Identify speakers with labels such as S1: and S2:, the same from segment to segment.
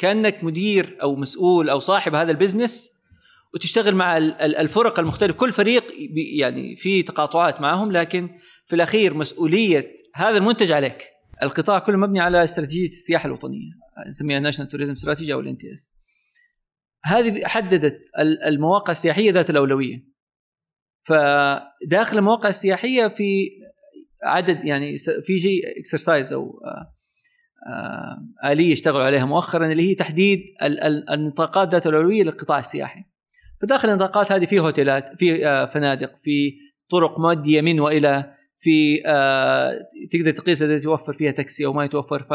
S1: كأنك مدير أو مسؤول أو صاحب هذا ال business وتشتغل مع الفرق المختلفة. كل فريق يعني في تقاطعات معهم لكن في الأخير مسؤولية هذا المنتج عليك. القطاع كله مبني على استراتيجية السياحة الوطنية نسميها National Tourism Strategy أو ال NTS هذه حددت المواقع السياحية ذات الأولوية. فداخل المواقع السياحية في عدد يعني في شيء اكسرسايز أو آه، آلية اشتغلوا عليها مؤخرا اللي هي تحديد النطاقات ذات الاولويه للقطاع السياحي. فداخل النطاقات هذه في هوتيلات في آه، فنادق في طرق ماديه من وإلى في تقدر تقيس إذا توفر فيها تاكسي أو ما يتوفر.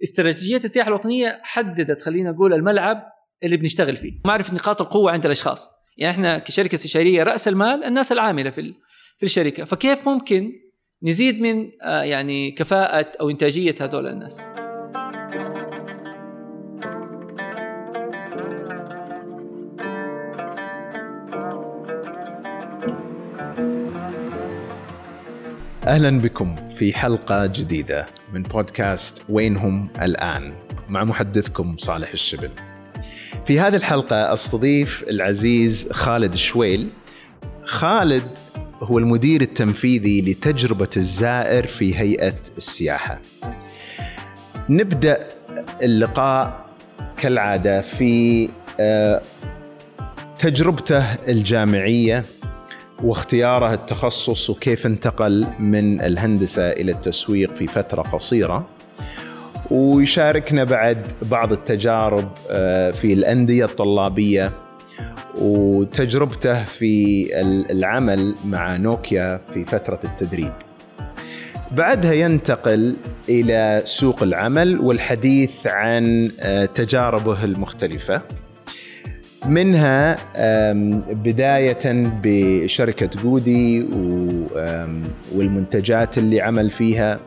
S1: فاستراتيجية السياحة الوطنية حددت خلينا نقول الملعب اللي بنشتغل فيه. معرفه نقاط القوة عند الأشخاص. يعني إحنا كشركة استشارية رأس المال الناس العاملة في في الشركة. فكيف ممكن نزيد من آه، يعني كفاءة أو إنتاجية هذول الناس
S2: أهلا بكم في حلقة جديدة من بودكاست وينهم الآن مع محدثكم صالح الشبل. في هذه الحلقة أستضيف العزيز خالد الشويل. خالد هو المدير التنفيذي لتجربة الزائر في هيئة السياحة. نبدأ اللقاء كالعادة في آه، تجربته الجامعية واختياره التخصص وكيف انتقل من الهندسة إلى التسويق في فترة قصيرة. ويشاركنا بعد بعض التجارب آه، في الأندية الطلابية وتجربته في العمل مع نوكيا في فترة التدريب. بعدها ينتقل إلى سوق العمل والحديث عن آه، تجاربه المختلفة. منها بداية بشركة جودي والمنتجات اللي عمل فيها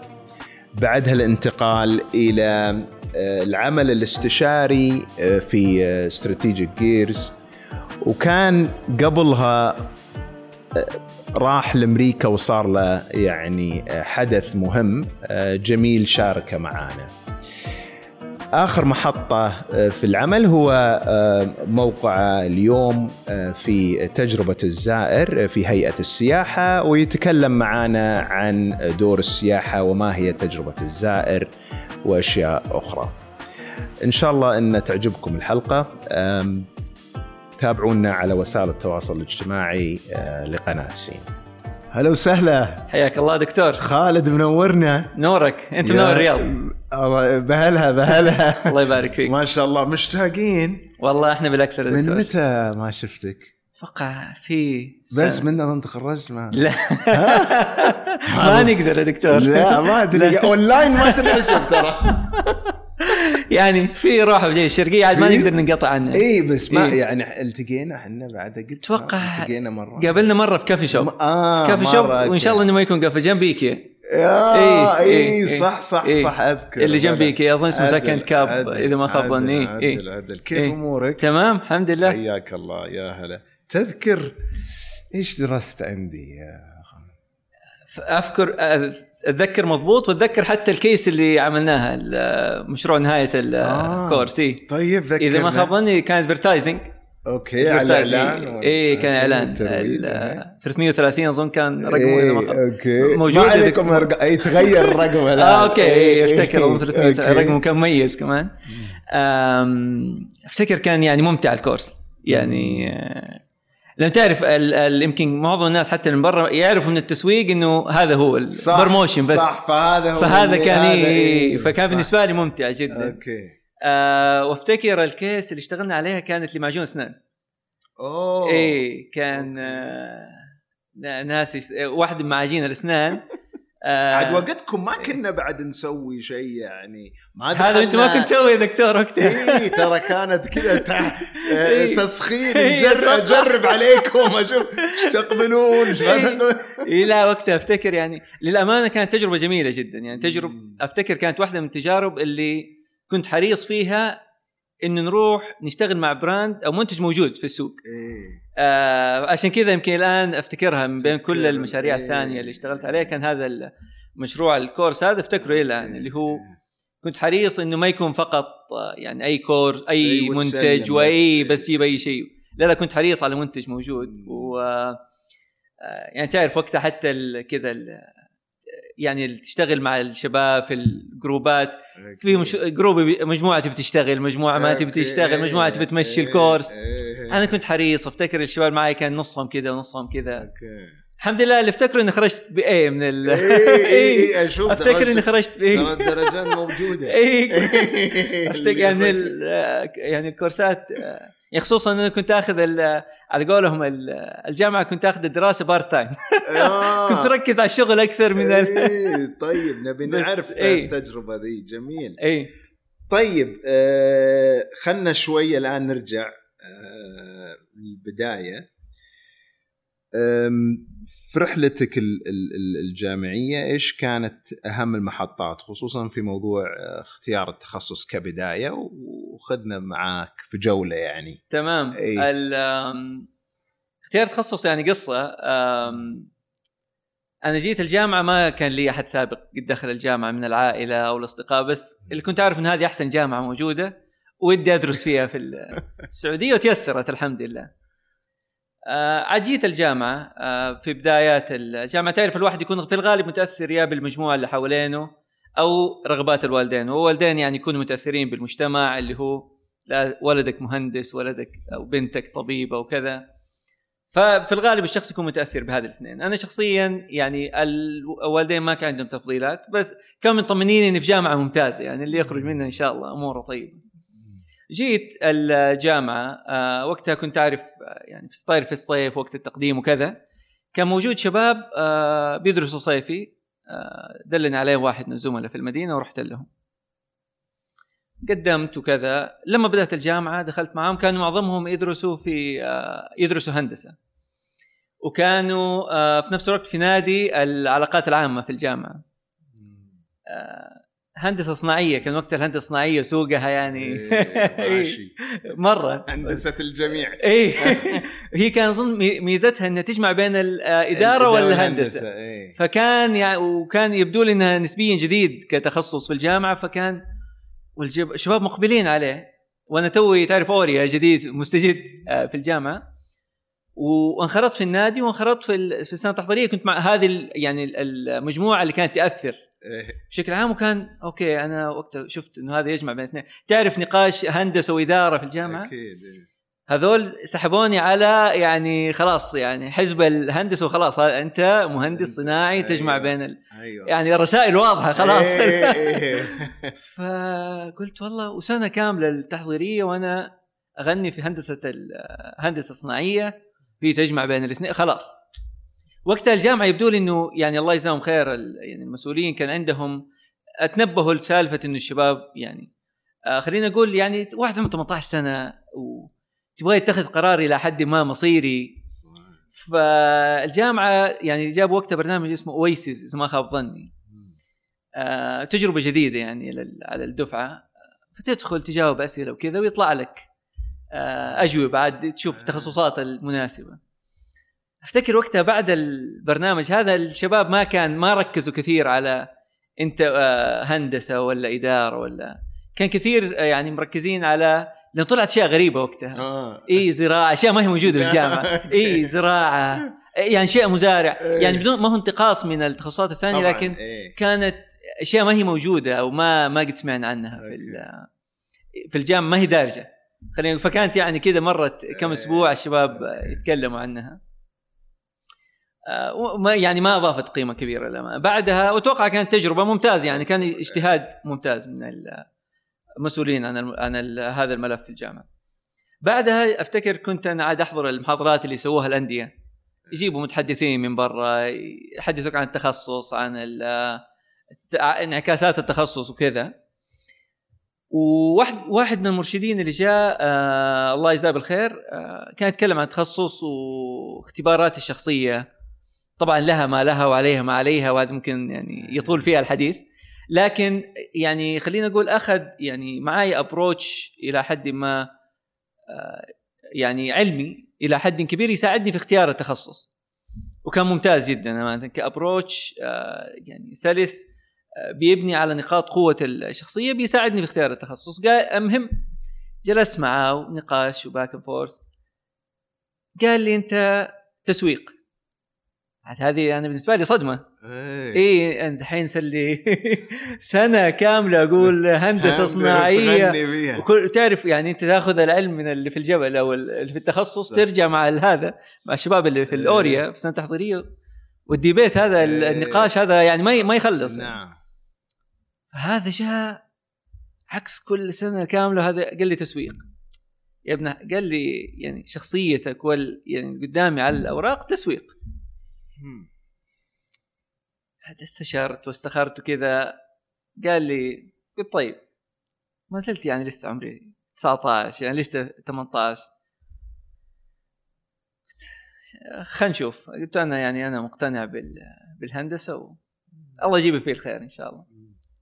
S2: بعدها الانتقال إلى آه، العمل الاستشاري آه، في استراتيجيك جيرز وكان قبلها راح لأمريكا وصار له يعني حدث مهم جميل شاركه معانا. آخر محطة آه، في العمل هو آه، موقع اليوم آه، في تجربة الزائر في هيئة السياحة ويتكلم معنا عن دور السياحة وما هي تجربة الزائر وأشياء أخرى. إن شاء الله إن تعجبكم الحلقة تابعونا على وسائل التواصل الاجتماعي لقناة سين. هلا وسهلا.
S1: حياك الله دكتور.
S2: خالد منورنا.
S1: نورك. انت منور الرياض.
S2: بهلها بهلها
S1: الله يبارك فيك.
S2: ما شاء الله. مشتاقين.
S1: والله إحنا بالاكثر
S2: دكتور من متى ما شفتك؟
S1: أتوقع في
S2: بس من اظن تخرجت ما
S1: لا. ما نقدر يا دكتور.
S2: لا ما أدري. اونلاين ما تنحسب ترى.
S1: يعني في روح وجاي الشرقية عاد ما نقدر ننقطع عنه
S2: اي بس ما إيه؟ يعني التقينا إحنا بعد قد
S1: أتوقع التقينا مرة. قابلنا مرة في coffee shop.
S2: آه
S1: في coffee shop وإن شاء الله إنه ما يكون كافي. جنب إيكيا.
S2: آه اي إيه صح صح إيه. صح أذكر.
S1: اللي جنب إيكيا. أظن اسمه Second Cup إذا ما خاب ظني.
S2: عدل, عدل, عدل. كيف إيه؟ أمورك؟
S1: تمام الحمد لله.
S2: حياك الله يا هلا. تذكر إيش درست عندي يا
S1: أذكر أتذكر مضبوط وأتذكر حتى ال case اللي عملناها مشروع نهاية ال course آه.
S2: طيب ذكرنا.
S1: إذا ما خاب ظني كان advertising
S2: okay على اعلان
S1: إي كان إعلان. 330 أظن كان رقمه إذا ما
S2: okay. موجود ما عليكم يتغير الرقم الان
S1: آه okay إيه أفتكر أظن 300 رقمه كان مميز كمان. أفتكر كان يعني ممتع ال course. يعني لأن تعرف يمكن معظم الناس حتى من برا يعرفوا من التسويق إنه هذا هو ال promotion بس.
S2: صح فهذا هو
S1: فهذا كان إيه, إيه فكان بالنسبة لي ممتع جدا.
S2: okay.
S1: آه وافتكر ال case اللي اشتغلنا عليها كانت لمعجون اسنان
S2: أوه.
S1: إيه كان آه ناسي واحد من معاجين الاسنان
S2: آه عاد وقتكم ما كنا بعد نسوي شيء يعني
S1: ما هذا أنت ما كنت تسوي دكتور وقتها.
S2: اي ترى كانت كذا تسخين اجرب عليكم أشوف تقبلون
S1: اي لا وقتها أفتكر يعني للأمانة كانت تجربة جميلة جدا يعني تجربه أفتكر كانت واحدة من التجارب اللي كنت حريص فيها انه نروح نشتغل مع brand أو منتج موجود في السوق.
S2: إيه.
S1: آه عشان كذا يمكن الآن أفتكرها من بين كل المشاريع إيه. الثانية اللي اشتغلت عليها. كان هذا المشروع ال course هذا افتكره إلى الآن اللي هو كنت حريص إنه ما يكون فقط آه، يعني أي course أي
S2: أي
S1: منتج وأي
S2: بس.
S1: تجيب أي شيء. لا لا كنت حريص على منتج موجود. و آه، يعني تعرف وقتها حتى كذا ال- يعني تشتغل مع الشباب في الجروبات في مش group مجموعة تبي تشتغل مجموعة ما تبي تشتغل مجموعة تبي تمشي ال course. أنا كنت حريص أفتكر الشباب معي كان نصهم كذا ونصهم كذا. الحمد لله اللي افتكره اني خرجت ب A من ال
S2: اي أشوف
S1: افتكر اني خرجت ب A
S2: الدرجات موجودة.
S1: اي افتكر يعني ال- يعني الكورسات يعني خصوصا أنا كنت آخذ ال- على قولهم ال- الجامعة كنت آخذ الدراسة part time
S2: آه.
S1: كنت اركز على الشغل أكثر من.
S2: إيه، طيب نبي نعرف
S1: إيه.
S2: التجربة ذي. جميل.
S1: اي
S2: طيب آه خلنا شوية الآن نرجع آه للبدايه آم، في رحلتك ال- ال- ال- الجامعية إيش كانت أهم المحطات؟ خصوصا في موضوع آه، اختيار التخصص كبداية وخذنا معاك في جولة يعني.
S1: تمام. اختيار تخصص يعني قصة. أنا جيت الجامعة ما كان لي أحد سابق قد دخل الجامعة من العائلة أو الأصدقاء بس اللي كنت أعرف إن هذه أحسن جامعة موجودة ودي أدرس فيها في السعودية وتيسرت الحمد لله. آه عاد جيت الجامعة آه في بدايات الجامعة تعرف الواحد يكون في الغالب متأثر يا بالمجموعة اللي حوالينه أو رغبات الوالدين والوالدين يعني يكونوا متأثرين بالمجتمع اللي هو لا ولدك مهندس ولدك أو بنتك طبيبة وكذا ففي الغالب الشخص يكون متأثر بهذه الاثنين. أنا شخصيا يعني الوالدين ما كان عندهم تفضيلات بس كانوا مطمنين إني في جامعة ممتازة يعني اللي يخرج منها إن شاء الله أموره طيبة. جيت الجامعة آه وقتها كنت أعرف آه، يعني في صاير في الصيف وقت التقديم وكذا. كان موجود شباب آه بيدرسوا صيفي دلني عليه واحد من الزملاء في المدينة ورحت لهم. قدمت وكذا. لما بدأت الجامعة دخلت معاهم كانوا معظمهم يدرسوا في يدرسوا هندسة. وكانوا في نفس الوقت في نادي العلاقات العامة في الجامعة. هندسة صناعية كان وقت الهندسة الصناعية سوقها يعني
S2: إيه،. إيه.
S1: مرة
S2: هندسة الجميع
S1: اي هي كان أظن مي- ميزتها إنها تجمع بين الإدارة والهندسة
S2: إيه.
S1: فكان يعني وكان يبدو لي إنها نسبيا جديد كتخصص في الجامعة فكان والشباب مقبلين عليه وأنا توي تعرف اوريا جديد مستجد آه، في الجامعة وانخرطت في النادي وانخرطت في ال- في السنة التحضيرية كنت مع هذه يعني ال- المجموعة اللي كانت
S2: تأثر.
S1: بشكل عام وكان okay أنا وقتها شفت إنه هذا يجمع بين اثنين تعرف نقاش هندسة وإدارة في الجامعة
S2: أكيد إيه.
S1: هذول سحبوني على يعني خلاص يعني حزب الهندسة وخلاص أنت مهندس صناعي تجمع
S2: أيوة.
S1: بين ال...
S2: أيوه
S1: يعني الرسائل واضحة خلاص
S2: إيه، إيه.
S1: فقلت والله وسنة كاملة التحضيرية وأنا أغني في هندسة ال- هندسة صناعية هي تجمع بين الاثنين خلاص وقتها الجامعة يبدو لي إنه يعني الله يجزاهم خير يعني المسؤولين كان عندهم تنبهوا لسالفة إنه الشباب يعني آه خلينا نقول يعني واحد عمره 18 سنة وتبغى يتخذ قرار إلى حد ما مصيري. فالجامعة يعني جابوا وقتها برنامج اسمه اويسيس إذا ما خاب ظني. آه، تجربة جديدة يعني على الدفعة. فتدخل تجاوب أسئلة وكذا ويطلع لك آه، أجوبة عاد تشوف التخصصات المناسبة. أفتكر وقتها بعد البرنامج هذا الشباب ما كان ما ركزوا كثير على أنت آه، هندسة ولا إدارة ولا كان كثير آه، يعني مركزين على لأن طلعت أشياء غريبة وقتها.
S2: آه.
S1: إي زراعة أشياء ما هي موجودة في الجامعة. إي زراعة يعني شيء مزارع. يعني بدون ما هو انتقاص من التخصصات
S2: الثانية
S1: لكن
S2: إيه.
S1: كانت أشياء ما هي موجودة أو ما ما قد سمعنا عنها في في الجامعة. ما هي دارجة. خلينا فكانت يعني كذا مرت كم أسبوع الشباب يتكلموا عنها. آه، وما يعني ما أضافت قيمة كبيرة لما بعدها وأتوقع كانت تجربة ممتازة يعني كان اجتهاد ممتاز من المسؤولين عن عن ال- هذا الملف في الجامعة. بعدها أفتكر كنت أنا عاد أحضر المحاضرات اللي يسووها الأندية. يجيبوا متحدثين من برا يحدثوك عن التخصص عن انعكاسات التخصص وكذا. وواحد واحد من المرشدين اللي جاء آه الله يجزاه بالخير آه كان يتكلم عن التخصص واختبارات الشخصية. طبعا لها ما لها وعليها ما عليها وهذا ممكن يعني يطول فيها الحديث. لكن يعني خلينا نقول أخذ يعني معي approach إلى حد ما آه يعني علمي إلى حد كبير يساعدني في اختيار التخصص. وكان ممتاز جدا. امانه ك approach آه يعني سلس بيبني على نقاط قوة الشخصية بيساعدني في اختيار التخصص. قال المهم جلست معاه نقاش و back and forth قال لي أنت تسويق. هذه أنا بالنسبة لي
S2: صدمة.
S1: إيه. أنت الحين صار لي سنة كاملة أقول
S2: هندسة صناعية.
S1: وكل تعرف يعني أنت تأخذ العلم من اللي في الجبل أو اللي في التخصص. ترجع مع هذا مع الشباب اللي في الأوريا في سنه تحضيريه والديبيت هذا
S2: إيه.
S1: النقاش هذا يعني ما ما يخلص.
S2: نعم.
S1: هذا جاء عكس كل سنة كاملة هذا قال لي تسويق. يا ابن قال لي يعني شخصيتك وال يعني قدامي على الأوراق تسويق. هذا استشرت واستخرت وكذا. قال لي قلت طيب ما زلت يعني لسه عمري 19 يعني لسه 18 خلينا نشوف. قلت أنا يعني أنا مقتنع بال بالهندسة و... الله يجيب فيه الخير إن شاء الله.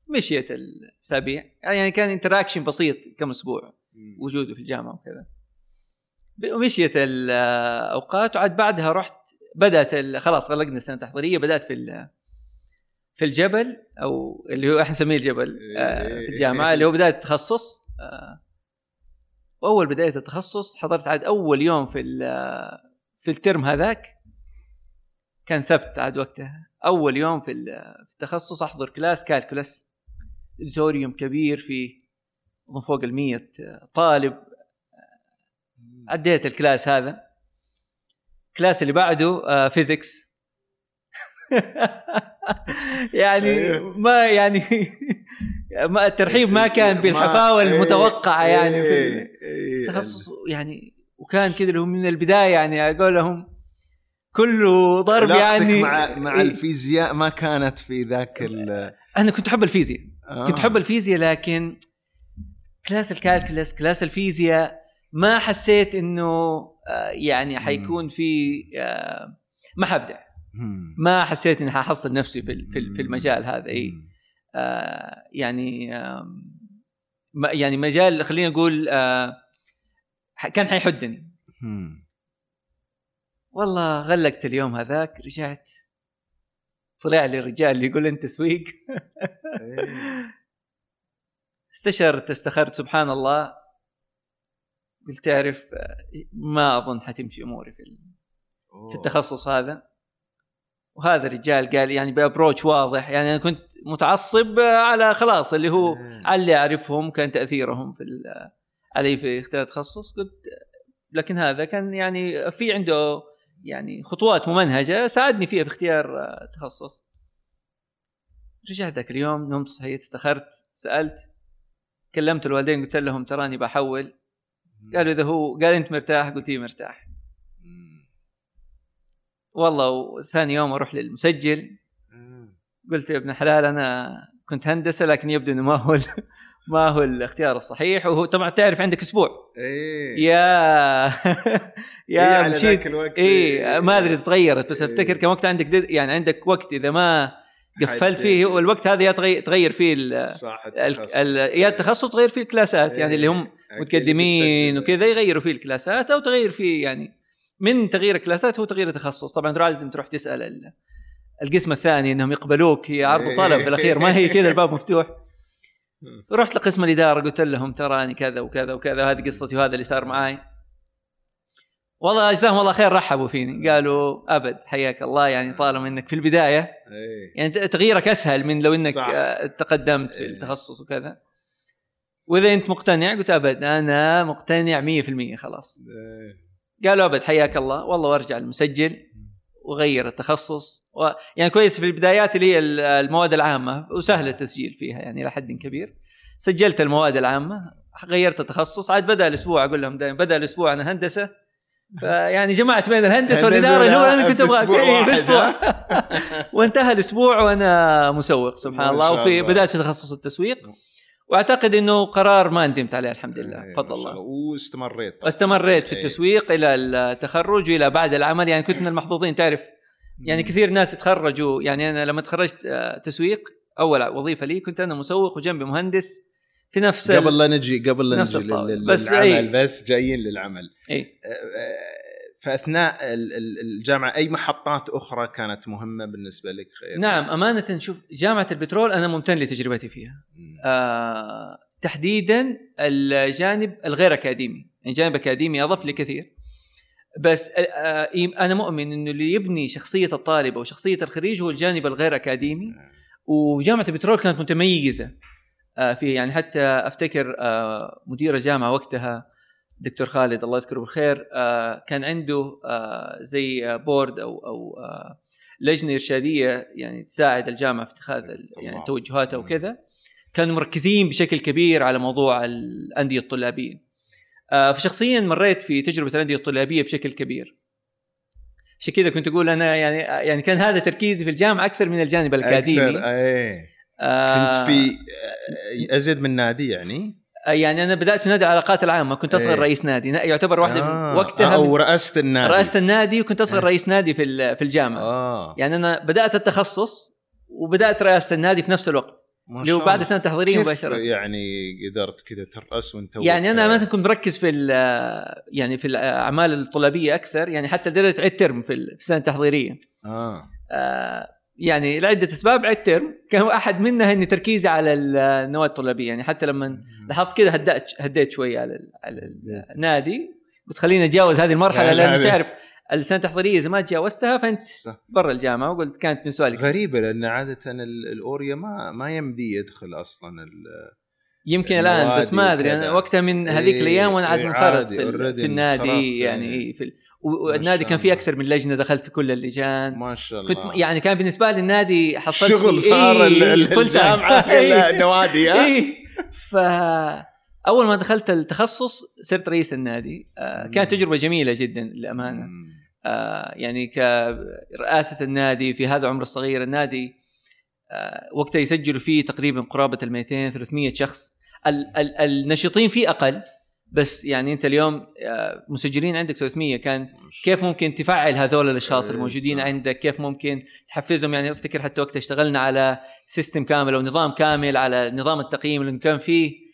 S1: مشيت الأسابيع. يعني كان انتراكشن بسيط كم
S2: أسبوع.
S1: وجوده في الجامعة وكذا. ومشيت الاوقات وعاد بعدها رحت بدأت خلاص غلقنا السنة التحضيرية بدأت في في الجبل أو اللي هو إحنا نسميه الجبل آه، في الجامعة اللي هو بداية التخصص آه، واول بداية التخصص حضرت عاد أول يوم في في ال term هذاك كان سبت عاد وقتها أول يوم في ال- في التخصص أحضر class calculus auditorium كبير فيه فوق ال 100 طالب عديت ال class هذا. ال class اللي بعده آه، physics يعني
S2: أيوه.
S1: ما يعني ما الترحيب ما كان بالحفاوة
S2: ما-
S1: المتوقعة يعني في
S2: إيه، إيه.
S1: التخصص يعني وكان كذا اللي هو من البداية يعني أقول لهم كله ضرب يعني
S2: مع مع
S1: إيه.
S2: الفيزياء ما كانت في ذاك ال
S1: أنا كنت أحب الفيزياء
S2: آه.
S1: كنت أحب الفيزياء لكن class ال calculus class الفيزياء ما حسيت إنه آه، يعني حيكون في آه، ما حبدع. ما حسيت إني ححصل نفسي في في ال- في المجال هذا
S2: إي.
S1: آه، يعني يعني مجال خلينا نقول آه، كان حيحدني. والله غلقت اليوم هذاك رجعت طلع لي رجال اللي يقول أنت تسويق. استشرت استخرت سبحان الله قلت تعرف ما أظن حتمشي أموري في. في التخصص هذا. وهذا الرجال قال يعني بأبروتش واضح. يعني أنا كنت متعصب على خلاص اللي هو
S2: إيه.
S1: على اللي أعرفهم كان تأثيرهم في علي في اختيار التخصص. قلت لكن هذا كان يعني في عنده يعني خطوات ممنهجة ساعدني فيها في اختيار آه، تخصص. رجعت ذاك اليوم نمت صحيت استخرت سألت كلمت الوالدين قلت لهم تراني بحول. قالوا إذا هو قال أنت مرتاح قلت إيه مرتاح. والله وثاني يوم أروح للمسجل. قلت يا ابن حلال أنا كنت هندسة لكن يبدو إنه ما هو ما هو الاختيار الصحيح. وهو طبعا تعرف عندك أسبوع.
S2: إيه.
S1: يا
S2: إيه
S1: يا
S2: على
S1: مشيت. اي ما أدري تغيرت بس
S2: إيه.
S1: أفتكر كان وقت عندك يعني عندك وقت إذا ما قفلت فيه والوقت هذا يا تغير, فيه يا التخصص تغير فيه الكلاسات يعني اللي هم متقدمين. وكذا يغيروا فيه الكلاسات أو تغير فيه يعني من تغيير الكلاسات هو تغيير التخصص. طبعا لازم تروح تسأل ال- القسم الثاني إنهم يقبلوك هي عرض وطلب في الاخير ما هي كذا الباب مفتوح. رحت لقسم الإدارة قلت لهم تراني كذا وكذا وكذا هذه قصتي وهذا اللي صار معاي. والله جزاهم الله خير رحبوا فيني. قالوا أبد حياك الله يعني طالما إنك في البداية
S2: إيه.
S1: يعني تغييرك أسهل من لو إنك
S2: صح.
S1: آه، تقدمت في
S2: إيه.
S1: التخصص وكذا. وإذا أنت مقتنع قلت أبد أنا مقتنع 100% خلاص.
S2: إيه.
S1: قالوا أبد حياك الله. والله وأرجع المسجل وغير التخصص. و... يعني كويس في البدايات اللي هي ال- المواد العامة وسهل التسجيل فيها يعني إلى حد كبير. سجلت المواد العامة غيرت التخصص. عاد بدأ الأسبوع أقول لهم دائما بدأ الأسبوع أنا هندسة فيعني جمعت بين الهندسة والإدارة اللي هو أنا كنت
S2: أبغى
S1: إيه، في أسبوع وانتهى الأسبوع وأنا مسوق سبحان الله. وفي. بدات في تخصص التسويق. وأعتقد إنه قرار ما ندمت عليه الحمد لله.
S2: إيه،
S1: بفضل
S2: شاء
S1: الله.
S2: واستمريت. طبعاً.
S1: واستمريت في
S2: إيه.
S1: التسويق إلى التخرج وإلى بعد العمل. يعني كنت من المحظوظين. تعرف يعني. كثير ناس تخرجوا. يعني أنا لما تخرجت آه، تسويق أول وظيفة لي كنت أنا مسوق وجنبي مهندس. في نفس
S2: قبل لا نجي قبل لا نجي
S1: الطاولة.
S2: لل-
S1: بس
S2: للعمل
S1: إيه.
S2: بس جايين للعمل.
S1: اي
S2: آه، آه، فأثناء ال- ال- الجامعة أي محطات أخرى كانت مهمة بالنسبة لك خير
S1: نعم أمانة شوف جامعة البترول أنا ممتن لتجربتي فيها.
S2: مم.
S1: آه تحديدا الجانب الغير أكاديمي. يعني جانب أكاديمي اضاف لي كثير. بس آه آه، أنا مؤمن إنه اللي يبني شخصية الطالب أو شخصية الخريج هو الجانب الغير أكاديمي. وجامعة البترول كانت متميزة. آه في يعني حتى أفتكر آه مدير الجامعة وقتها دكتور خالد الله يذكره بالخير آه كان عنده زي بورد أو أو لجنة إرشادية يعني تساعد الجامعة في اتخاذ يعني. توجهاتها. وكذا. كانوا مركزين بشكل كبير على موضوع الأندية الطلابية. فشخصيا مريت في تجربة الأندية الطلابية بشكل كبير. عشان كذا كنت أقول أنا يعني يعني كان هذا تركيزي في الجامعة أكثر من الجانب الأكاديمي.
S2: أكثر،
S1: آه،
S2: كنت في آه، أزيد من نادي يعني؟
S1: يعني أنا بدأت في نادي العلاقات العامة كنت أصغر
S2: إيه.
S1: رئيس نادي. نا- يعتبر واحدة
S2: آه.
S1: من وقتها أو
S2: رئاسه النادي.
S1: رئاسه النادي وكنت أصغر
S2: إيه.
S1: رئيس نادي في في الجامعة.
S2: آه.
S1: يعني أنا بدأت التخصص وبدأت رئاسة النادي في نفس الوقت. اللي هو بعد التحضيريه
S2: كيف
S1: مباشرة.
S2: يعني قدرت كذا ترأس وأنت
S1: يعني
S2: أنا
S1: مثلا كنت مركز في ال- يعني في الاعمال الطلابية أكثر. يعني حتى لدرجه عدت ترم في ال- في السنة التحضيريه
S2: آه.
S1: آه، يعني لعدة أسباب عدت ترم كان أحد منها إني تركيزي على النواه الطلابية يعني حتى لما لاحظت كذا هدأت هديت شوية على على النادي بس خليني أتجاوز هذه المرحلة
S2: لا،
S1: لأنه
S2: لا.
S1: تعرف السنة التحضيرية إذا ما تجاوزتها
S2: فأنت.
S1: برا الجامعة وقلت كانت من سؤالك
S2: غريبة لأن عادة ال- الأوريا ما ما يمدي يدخل أصلا ال-
S1: يمكن الآن بس ما أدري
S2: أنا.
S1: وقتها من هذيك
S2: إيه،
S1: الأيام وأنا عاد
S2: إيه،
S1: منخرط
S2: عادي،
S1: في, في النادي يعني
S2: إيه.
S1: في. والنادي كان فيه. أكثر من لجنة دخلت في كل اللجان
S2: ما شاء الله
S1: كنت يعني كان بالنسبة لي النادي حصلت
S2: شغل صار
S1: إيه،.
S2: الجامعة
S1: إيه.
S2: لا نوادي ها
S1: إيه ف أول ما دخلت التخصص صرت رئيس النادي آه كانت. تجربة جميلة جدا
S2: للأمانة.
S1: آه يعني كرئاسة النادي في هذا العمر الصغير النادي آه وقتها يسجلوا فيه تقريبا قرابة ال 200 300 شخص ال ال النشيطين فيه أقل بس يعني انت اليوم آه مسجلين عندك 300 كان كيف ممكن تفعل هذول الأشخاص
S2: إيه،
S1: الموجودين. عندك كيف ممكن تحفزهم يعني أفتكر حتى وقتها اشتغلنا على سيستم كامل أو نظام كامل على نظام التقييم اللي كان فيه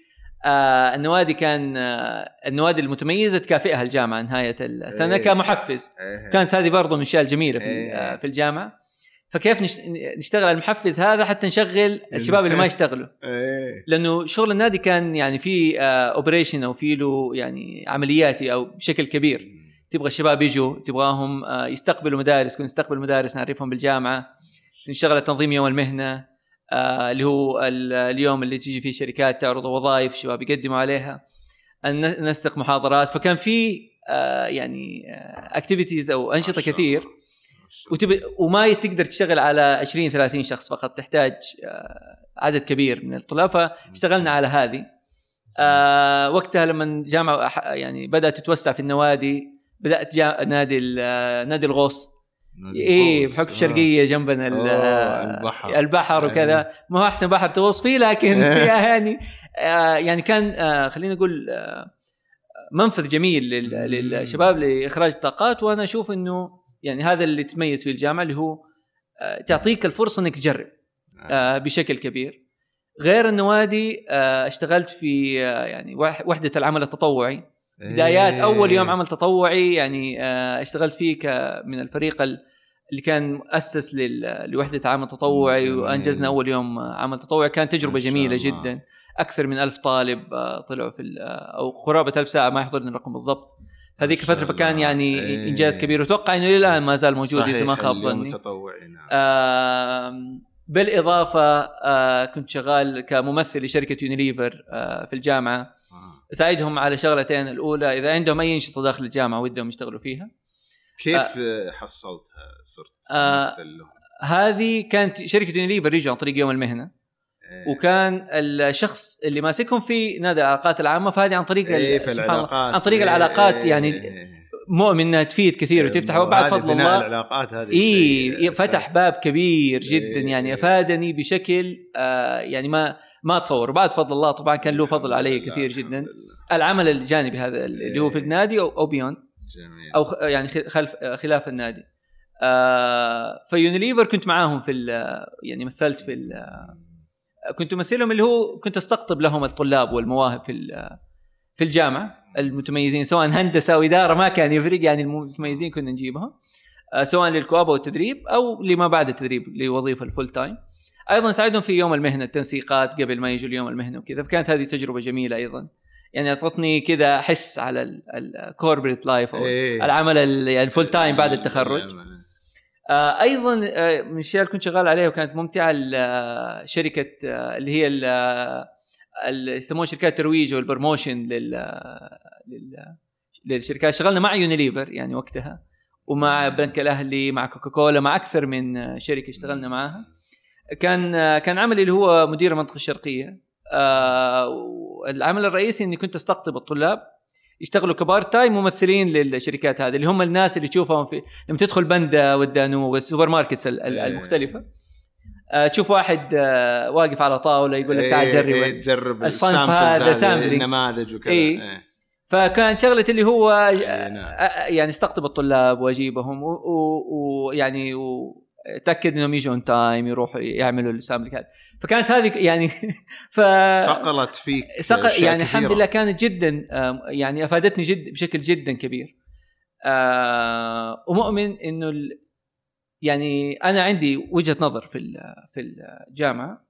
S1: آه النوادي كان آه النوادي المتميزة تكافئها الجامعة نهاية السنة
S2: إيه،
S1: كمحفز
S2: إيه.
S1: كانت هذه برضو من الأشياء الجميلة في. آه في الجامعة فكيف نش- نشتغل على المحفز هذا حتى نشغل الشباب اللي ما يشتغلوا؟
S2: إيه.
S1: لأنه شغل النادي كان يعني في اوبريشن أو في له يعني عملياتي أو بشكل كبير. تبغى الشباب يجوا تبغاهم آه، يستقبلوا مدارس كنا نستقبل مدارس نعرفهم بالجامعة. نشتغل على تنظيم يوم المهنة آه، اللي هو ال- اليوم اللي تيجي فيه شركات تعرض وظائف الشباب يقدموا عليها. نسق محاضرات. فكان في آه، يعني اكتيفيتيز أو
S2: أنشطة
S1: كثير.
S2: الله.
S1: وتب... وما تقدر تشتغل على 20 30 شخص فقط تحتاج آه، عدد كبير من الطلاب فاشتغلنا على هذه آه وقتها لما الجامعة يعني بدأت تتوسع في النوادي بدأت جا... نادي ال- آه، نادي الغوص
S2: الغوص.
S1: بحكم
S2: آه.
S1: الشرقيه جنبنا
S2: البحر.
S1: البحر وكذا ما هو أحسن بحر تغوص فيه لكن يعني يعني كان خلينا نقول منفذ جميل لل- للشباب لإخراج الطاقات وأنا أشوف إنه يعني هذا اللي تميز فيه الجامعة اللي هو آه تعطيك الفرصة إنك تجرب آه بشكل كبير غير النوادي آه اشتغلت في يعني وح- وحدة العمل التطوعي بدايات
S2: إيه.
S1: أول يوم عمل تطوعي يعني اشتغلت فيه من الفريق ال- اللي كان مؤسس لوحدة عمل تطوعي. وأنجزنا أول يوم عمل تطوعي كانت تجربة
S2: جميلة.
S1: جدا أكثر من ألف طالب طلعوا في أو قرابه ألف ساعة ما يحضرني الرقم بالضبط هذيك الفترة فكان. يعني
S2: إيه.
S1: إنجاز كبير وأتوقع إنه إلى الآن ما زال موجود إذا ما خاب ظني بالإضافة آه، كنت شغال كممثل لشركة يونيليفر آه، في الجامعة
S2: آه.
S1: أساعدهم على شغلتين الأولى إذا عندهم أي انشطه داخل الجامعة ودهم يشتغلوا فيها
S2: كيف آه. حصلتها صرت
S1: آه.
S2: ممثل لهم؟
S1: هذه كانت شركة يونيليفر يجوا عن طريق يوم
S2: المهنة.
S1: وكان الشخص اللي ماسكهم في نادي العلاقات العامة فهذه عن طريق
S2: إيه،
S1: سبحان الله
S2: العلاقات
S1: عن طريق
S2: إيه،
S1: العلاقات
S2: إيه،
S1: يعني
S2: إيه.
S1: مؤمن إنها تفيد كثير وتفتح وبعد فضل الله
S2: العلاقات هذه
S1: اي فتح. باب كبير جدا
S2: إيه،
S1: يعني
S2: إيه.
S1: افادني بشكل آه يعني ما ما أتصور وبعد فضل الله طبعا كان له فضل علي كثير جدا. العمل الجانبي هذا اللي هو في
S2: إيه.
S1: النادي أو, أو beyond
S2: جميل
S1: أو يعني خلف خلاف النادي آه فيونيليفر كنت معاهم في ال- يعني مثلت في كنت أمثلهم اللي هو كنت أستقطب لهم الطلاب والمواهب في في الجامعة المتميزين سواء هندسة أو إدارة ما كان يفرق يعني المتميزين كنا نجيبهم آه، سواء لل co-op أو التدريب أو لما بعد التدريب لوظيفة ال full time أيضا ساعدهم في يوم المهنة التنسيقات قبل ما يجوا اليوم المهنة وكذا فكانت هذه تجربة جميلة أيضا. يعني أعطتني كذا احس على ال corporate life أو
S2: إيه.
S1: العمل ال- يعني ال full time بعد التخرج. آه، أيضا آه، من الاشياء اللي كنت شغال عليها وكانت ممتعة آه، شركة آه، اللي هي ال- آه، يسموها شركات الترويج وال promotion لل آه، لل- للشركات اشتغلنا مع يونيليفر يعني وقتها ومع بنك الأهلي مع كوكاكولا مع أكثر من شركة اشتغلنا معاها. كان كان عملي اللي هو مدير المنطقة الشرقية. آه، والعمل الرئيسي إني كنت أستقطب الطلاب يشتغلوا ك part time ممثلين للشركات هذه اللي هم الناس اللي تشوفهم في لما تدخل بندا والدانوب وال supermarkets ال- ال-
S2: إيه.
S1: المختلفه آه، تشوف واحد آه، واقف على طاولة يقول لك تعال جرب
S2: إيه جرب
S1: الصنف ال
S2: samples
S1: هذا.
S2: النماذج وكذا
S1: إيه.
S2: إيه.
S1: فكان شغلة اللي هو
S2: نعم.
S1: آه، يعني استقطب الطلاب واجيبهم ويعني اتاكد إنهم يجوا on time يروحوا يعملوا ال sampling هذا فكانت هذه يعني ف
S2: صقلت فيك
S1: سق...
S2: أشياء
S1: يعني الحمد. لله كانت جدا يعني أفادتني جد بشكل جدا كبير. آه ومؤمن إنه ال... يعني أنا عندي وجهة نظر في ال- في الجامعة.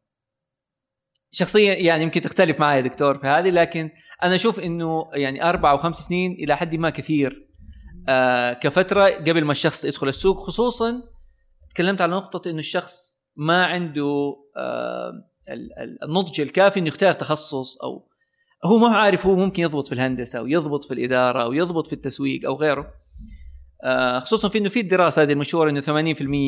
S1: شخصيا يعني يمكن تختلف معي يا دكتور في هذه لكن أنا أشوف إنه يعني أربع أو خمس سنين إلى حد ما كثير. آه كفترة قبل ما الشخص يدخل السوق خصوصا تكلمت على نقطة إنه الشخص ما عنده آه ال- ال- النضج الكافي إنه يختار تخصص أو هو ما هو عارف هو ممكن يضبط في الهندسة أو يضبط في الإدارة أو يضبط في التسويق أو غيره. آه خصوصا في إنه في الدراسة هذه المشهورة إنه 80%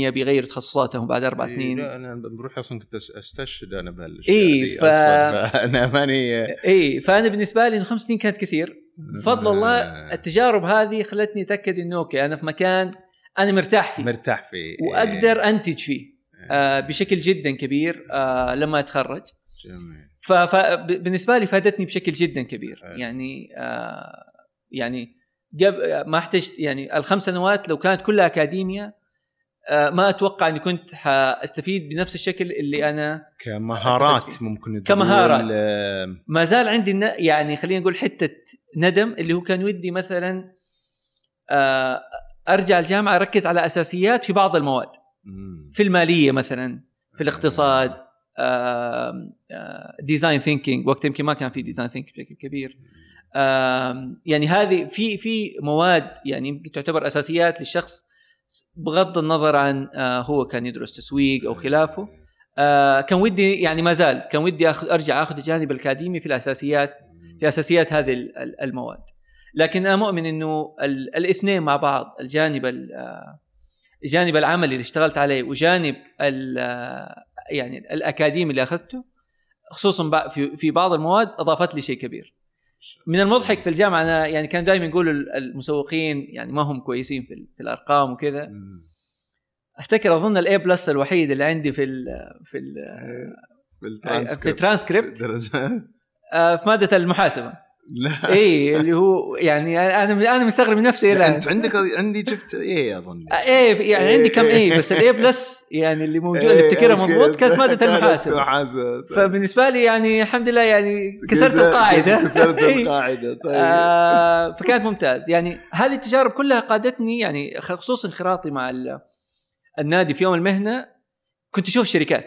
S1: بيغيروا تخصصاتهم بعد أربع
S2: إيه،
S1: سنين.
S2: لا أنا بروح أصلا كنت أستشهد أنا بهالاشياء
S1: إيه، ف-
S2: فانا ماني
S1: اي فأنا بالنسبة لي إنه خمس سنين كانت كثير. بفضل الله
S2: آه،
S1: التجارب هذه خلتني أتأكد إنه أوكي أنا في مكان أنا مرتاح فيه
S2: مرتاح فيه
S1: وأقدر أنتج فيه
S2: إيه.
S1: آه بشكل جدا كبير آه لما أتخرج
S2: جميل
S1: فبالنسبه لي فادتني بشكل جدا كبير
S2: حلو.
S1: يعني آه يعني قبل ما احتجت يعني الخمس سنوات لو كانت كلها اكاديميا آه ما أتوقع إني كنت حأستفيد بنفس الشكل اللي أنا
S2: كمهارات. ممكن
S1: كمهارات.
S2: آه،
S1: ما زال عندي يعني خلينا نقول حتة ندم اللي هو كان ودي مثلا آه أرجع الجامعة أركز على أساسيات في بعض المواد. في المالية مثلا في الاقتصاد design thinking وقت يمكن ما كان في design thinking بشكل كبير. يعني هذه في في مواد يعني تعتبر أساسيات للشخص بغض النظر عن هو كان يدرس تسويق أو خلافه. كان ودي يعني ما زال كان ودي أخذ أرجع آخذ الجانب الأكاديمي في الأساسيات في أساسيات هذه ال- ال- المواد. لكن أنا مؤمن إنه ال- الاثنين مع بعض الجانب ال- آه، الجانب العملي اللي اشتغلت عليه وجانب آه، يعني الأكاديمي اللي أخذته خصوصا في في بعض المواد أضافت لي شيء كبير. من المضحك في الجامعة أنا يعني كانوا دائما يقولوا المسوقين يعني ما هم كويسين في, في الأرقام وكذا.
S2: أفتكر
S1: أظن ال A plus الوحيد اللي عندي في ال في ال في
S2: بالترانسكريبت
S1: الترانسكريبت
S2: درجة.
S1: آه، في مادة المحاسبة.
S2: لا.
S1: اي اللي هو يعني أنا أنا مستغرب من نفسي الآن.
S2: أنت عندك عندي جبت A اظن
S1: إيه يعني عندي كم A بس ال A plus يعني اللي موجود اللي افتكرها مضبوط كانت ماده المحاسبه فبالنسبة لي يعني الحمد لله يعني كسرت القاعدة.
S2: كسرت
S1: إيه.
S2: القاعدة طيب.
S1: آه فكانت ممتاز. يعني هذه التجارب كلها قادتني يعني خصوصا انخراطي مع ال- النادي في يوم المهنة كنت أشوف شركات.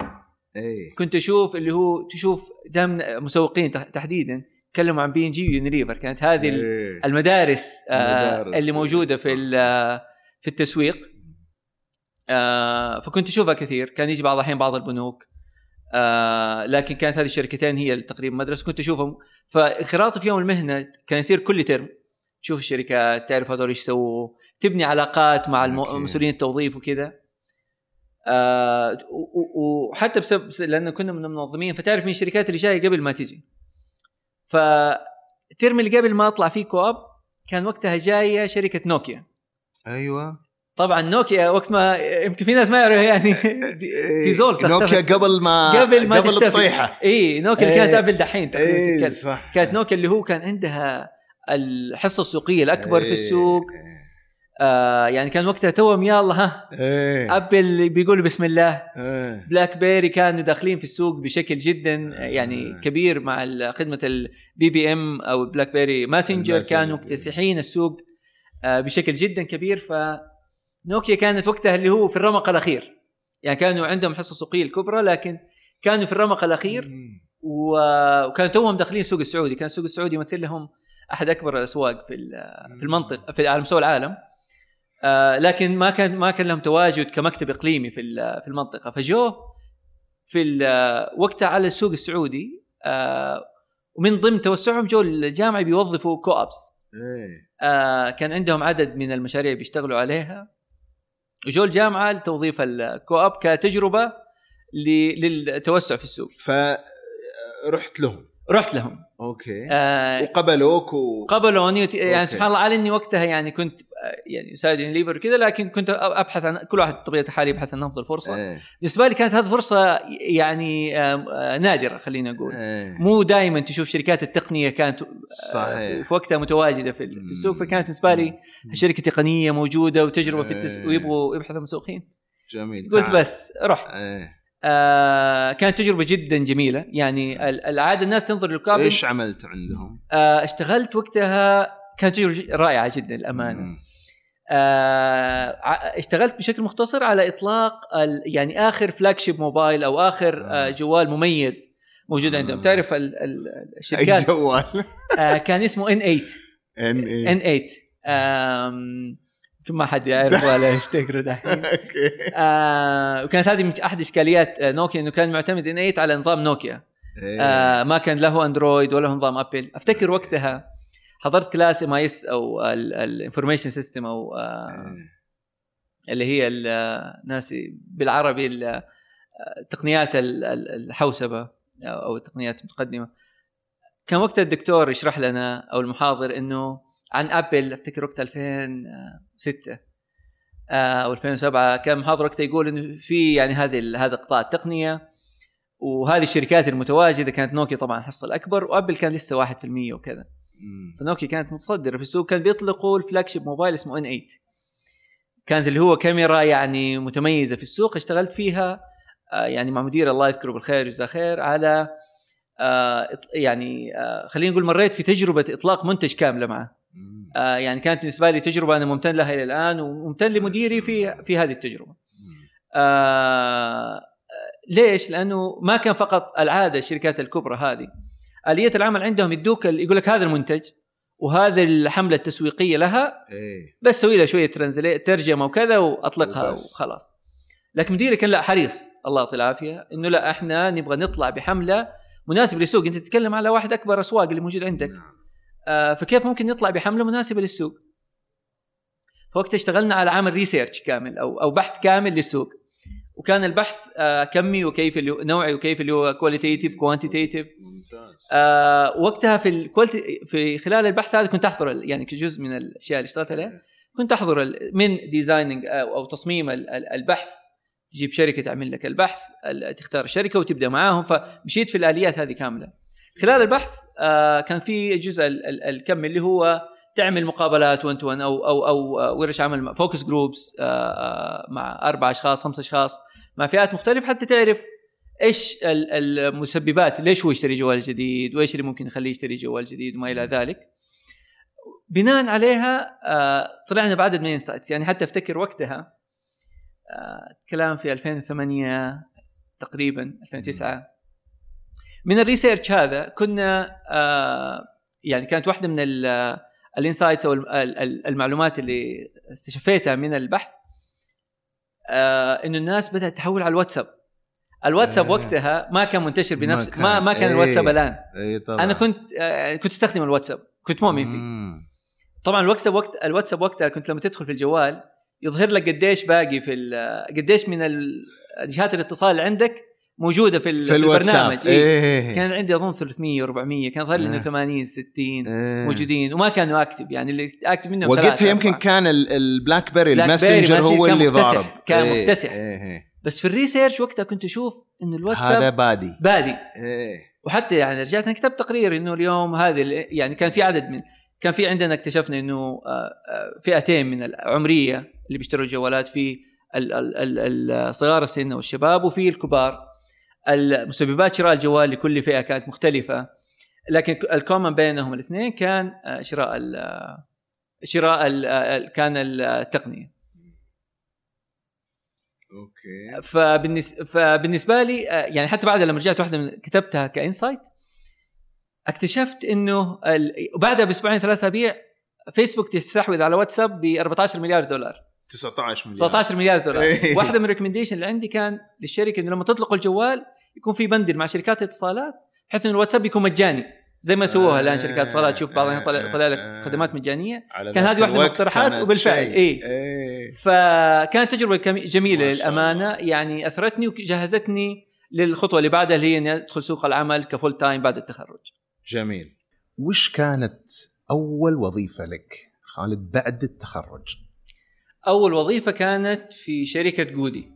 S2: إيه.
S1: كنت أشوف اللي هو تشوف دائما مسوقين تح- تحديدا. تكلموا عن بي ان جي ويونيليفر كانت هذه ال-
S2: إيه.
S1: المدارس آه
S2: المدارس،
S1: اللي موجودة في
S2: صح.
S1: ال- في التسويق. آه فكنت أشوفها كثير. كان يجي بعض الأحيان بعض البنوك. آه لكن كانت هذه الشركتين هي تقريبا مدرسة. كنت أشوفهم. فانخراطي في يوم المهنة كان يصير كل ترم. تشوف الشركات تعرف هذول إيش يسووا. تبني علاقات مع. مسؤولين التوظيف وكذا. آه وحتى بسبب بس- لأنه كنا من المنظمين فتعرف مين الشركات اللي جاية قبل ما تجي. فالترم اللي قبل ما أطلع فيه co-op كان وقتها جاية شركة نوكيا
S2: أيوه
S1: طبعا نوكيا وقت ما يمكن في ناس ما يعرفوا يعني تيزول تختفي.
S2: نوكيا قبل ما
S1: قبل ما
S2: قبل
S1: تختفي.
S2: الطيحة
S1: إي نوكيا اللي كانت
S2: إيه.
S1: ابل دحين تقريباً تتكلم.
S2: صح
S1: كانت نوكيا اللي هو كان عندها الحصة السوقية الأكبر في
S2: إيه.
S1: السوق آه يعني كان وقتها توهم يلا ها.
S2: إيه.
S1: ابل بيقولوا بسم الله.
S2: إيه.
S1: بلاك بيري كانوا داخلين في السوق بشكل جدا يعني
S2: آه.
S1: كبير مع خدمة ال BBM أو BlackBerry
S2: Messenger.
S1: كانوا مكتسحين السوق آه، بشكل جدا كبير. فنوكيا كانت وقتها اللي هو في الرمق الأخير. يعني كانوا عندهم حصة سوقية الكبرى لكن كانوا في الرمق الأخير وكانوا توهم داخلين السوق السعودي. كان السوق السعودي يمثل لهم أحد أكبر الأسواق في في المنطقة في على مستوى العالم. لكن ما كان ما كان لهم تواجد كمكتب إقليمي في في المنطقة. فجو في ال- وقتها على السوق السعودي آه ومن ضمن توسعهم جو الجامعة بيوظفوا كو أبس.
S2: إيه.
S1: آه كان عندهم عدد من المشاريع بيشتغلوا عليها. وجو الجامعة لتوظيف الكو أب كتجربة للتوسع في السوق.
S2: فرحت لهم.
S1: رحت لهم.
S2: أوكي.
S1: آه
S2: وقبلوك و...
S1: قبلوني وت- يعني
S2: أوكي.
S1: سبحان الله على إني وقتها يعني كنت آه، يعني يساعد Lever كذا لكن كنت أبحث عن كل واحد بطبيعة الحال يبحث عن أفضل فرصة.
S2: إيه.
S1: بالنسبة لي كانت هذه فرصة يعني آه، نادرة خلينا نقول
S2: إيه.
S1: مو دائما تشوف شركات التقنية كانت آه،
S2: صحيح.
S1: في وقتها متواجدة في ال- في السوق. فكانت بالنسبة لي. شركة تقنية موجودة وتجربة في التس...
S2: إيه.
S1: ويبغوا يبحثوا عن مسوقين
S2: جميل.
S1: قلت
S2: تعال.
S1: بس رحت.
S2: إيه.
S1: آه كانت تجربة جدا جميلة. يعني ال- العادة الناس تنظر للكابل
S2: إيش عملت عندهم؟
S1: آه اشتغلت وقتها. كانت تجربة رائعة جدا للأمانة.
S2: مم.
S1: آه اشتغلت بشكل مختصر على إطلاق يعني آخر فلاج شيب موبايل أو آخر آه. جوال مميز موجود عندهم. تعرف ال- ال-
S2: أي
S1: الشركات
S2: جوال؟
S1: آه كان اسمه ان 8
S2: ان اي
S1: ان 8 آم، يمكن ما حد يعرف ولا يفتكره دحين. آه وكانت هذه أحد إشكاليات آه، نوكيا إنه كان معتمد ان 8 على نظام نوكيا.
S2: إيه.
S1: آه ما كان له أندرويد ولا نظام أبل. أفتكر وقتها حضرت class MIS أو ال information system أو آه
S2: إيه.
S1: اللي هي آه، ناسي بالعربي ال- آه، تقنيات ال- ال- الحوسبة أو التقنيات المتقدمة. كان وقتها الدكتور يشرح لنا أو المحاضر إنه عن أبل أفتكر وقت 2006 آه، أو 2007 كان محاضر وقتها يقول إنه في يعني هذه هذا قطاع التقنية وهذه الشركات المتواجدة كانت نوكيا طبعا الحصه الأكبر وأبل كان لسه 1% وكذا. فنوكيا كانت متصدرة في السوق كان بيطلقوا الفلاج شيب موبايل اسمه إن 8 كانت اللي هو كاميرا يعني متميزة في السوق اشتغلت فيها آه، يعني مع مدير الله يذكره بالخير ويجزاه خير على آه، يعني خلينا نقول مريت في تجربة إطلاق منتج كاملة معه. آه، يعني كانت بالنسبة لي تجربة أنا ممتن لها إلى الآن وممتن لمديري في في هذه
S2: التجربة.
S1: آه ليش؟ لأنه ما كان فقط العادة الشركات الكبرى هذه. آلية العمل عندهم يدوك يقول لك هذا المنتج وهذه الحملة التسويقية لها
S2: إيه.
S1: بس سوي لها شوية ترجمة وكذا
S2: وأطلقها.
S1: وخلاص. لكن مديري كان لا حريص. الله يعطيه العافية. إنه لا إحنا نبغى نطلع بحملة مناسبة للسوق أنت تتكلم على واحد أكبر أسواق اللي موجود عندك.
S2: نعم.
S1: آه فكيف ممكن نطلع بحملة مناسبة للسوق؟ فوقتها اشتغلنا على عمل research كامل أو أو بحث كامل للسوق. وكان البحث آه كمي وكيف اللي نوعي وكيف اللي هو qualitative quantitative
S2: ممتاز.
S1: آه وقتها في في خلال البحث هذا كنت أحضر يعني كجزء من الأشياء اللي اشتغلت عليها. كنت أحضر من designing أو أو تصميم ال- ال- البحث. تجيب شركة تعمل لك البحث ال- تختار الشركة وتبدأ معاهم. فمشيت في الآليات هذه كاملة. خلال البحث آه كان في جزء ال- ال- الكم اللي هو تعمل مقابلات 1 to 1 أو أو أو آه، ورش عمل focus groups مع أربع أشخاص خمس أشخاص مع فئات مختلفة حتى تعرف إيش ال- المسببات ليش هو يشتري جوال جديد وإيش اللي ممكن يخليه يشتري جوال جديد وما إلى ذلك. بناء عليها آه، طلعنا بعدد من ال insights يعني حتى أفتكر وقتها آه، كلام في 2008 تقريبا 2009 من ال research هذا كنا آه، يعني كانت واحدة من ال- ال insights أو ال- ال- المعلومات اللي استشفيتها من البحث آه، إنه الناس بدأت تحول على الواتساب الواتساب
S2: آه.
S1: وقتها ما كان منتشر
S2: ما
S1: بنفس
S2: كان.
S1: ما ما كان
S2: إيه.
S1: الواتساب الآن
S2: اي طبعا
S1: أنا كنت آه، كنت أستخدم الواتساب كنت مؤمن فيه
S2: مم.
S1: طبعا الواتساب وقت الواتساب وقتها كنت لما تدخل في الجوال يظهر لك قديش باقي في قديش من جهات الاتصال اللي عندك موجودة في,
S2: في
S1: البرنامج إيه.
S2: إيه
S1: كان عندي أظن 300 400 كان إنه
S2: آه.
S1: 80 60
S2: إيه.
S1: موجودين وما كانوا active يعني اللي active منهم
S2: وقتها يمكن
S1: أربعة.
S2: كان ال- البلاك بيري ال
S1: Messenger
S2: هو اللي ضارب
S1: كان
S2: إيه،
S1: مكتسح.
S2: إيه، إيه.
S1: بس في ال research وقتها كنت أشوف
S2: هذا
S1: الواتساب
S2: بادي
S1: بادي
S2: إيه
S1: وحتى يعني رجعت أنا كتبت تقرير إنه اليوم هذه يعني كان في عدد من كان في عندنا اكتشفنا إنه آه، آه، فئتين من العمرية اللي بيشتروا الجوالات في ال- ال- ال- ال- صغار السن والشباب وفي الكبار المسببات شراء الجوال لكل فئة كانت مختلفة لكن ال common بينهم الاثنين كان آه، شراء ال- آه، شراء ال- آه، كان التقنية.
S2: أوكي.
S1: فبالنسبه فبالنسبة لي يعني حتى بعد لما رجعت واحدة من كتبتها ك insight اكتشفت إنه ال... وبعدها بأسبوعين ثلاث أسابيع فيسبوك تستحوذ على واتساب ب 14 مليار دولار.
S2: 19 مليار.
S1: 19 مليار دولار. واحدة من ال recommendation اللي عندي كان للشركة إنه لما تطلقوا الجوال يكون في بندل مع شركات الاتصالات بحيث انه الواتساب يكون مجاني زي ما سووها الآن شركات اتصالات تشوف بعض طلع, طلع لك خدمات مجانية
S2: على
S1: كان هذه واحدة من المقترحات وبالفعل،. إيه.
S2: إيه.
S1: فكانت تجربة كم- جميلة
S2: للأمانة.
S1: يعني أثرتني وجهزتني للخطوة اللي بعدها اللي هي إني أدخل سوق العمل كفول تايم بعد التخرج
S2: جميل وش كانت أول وظيفة لك خالد بعد التخرج
S1: أول وظيفة كانت في شركة جودي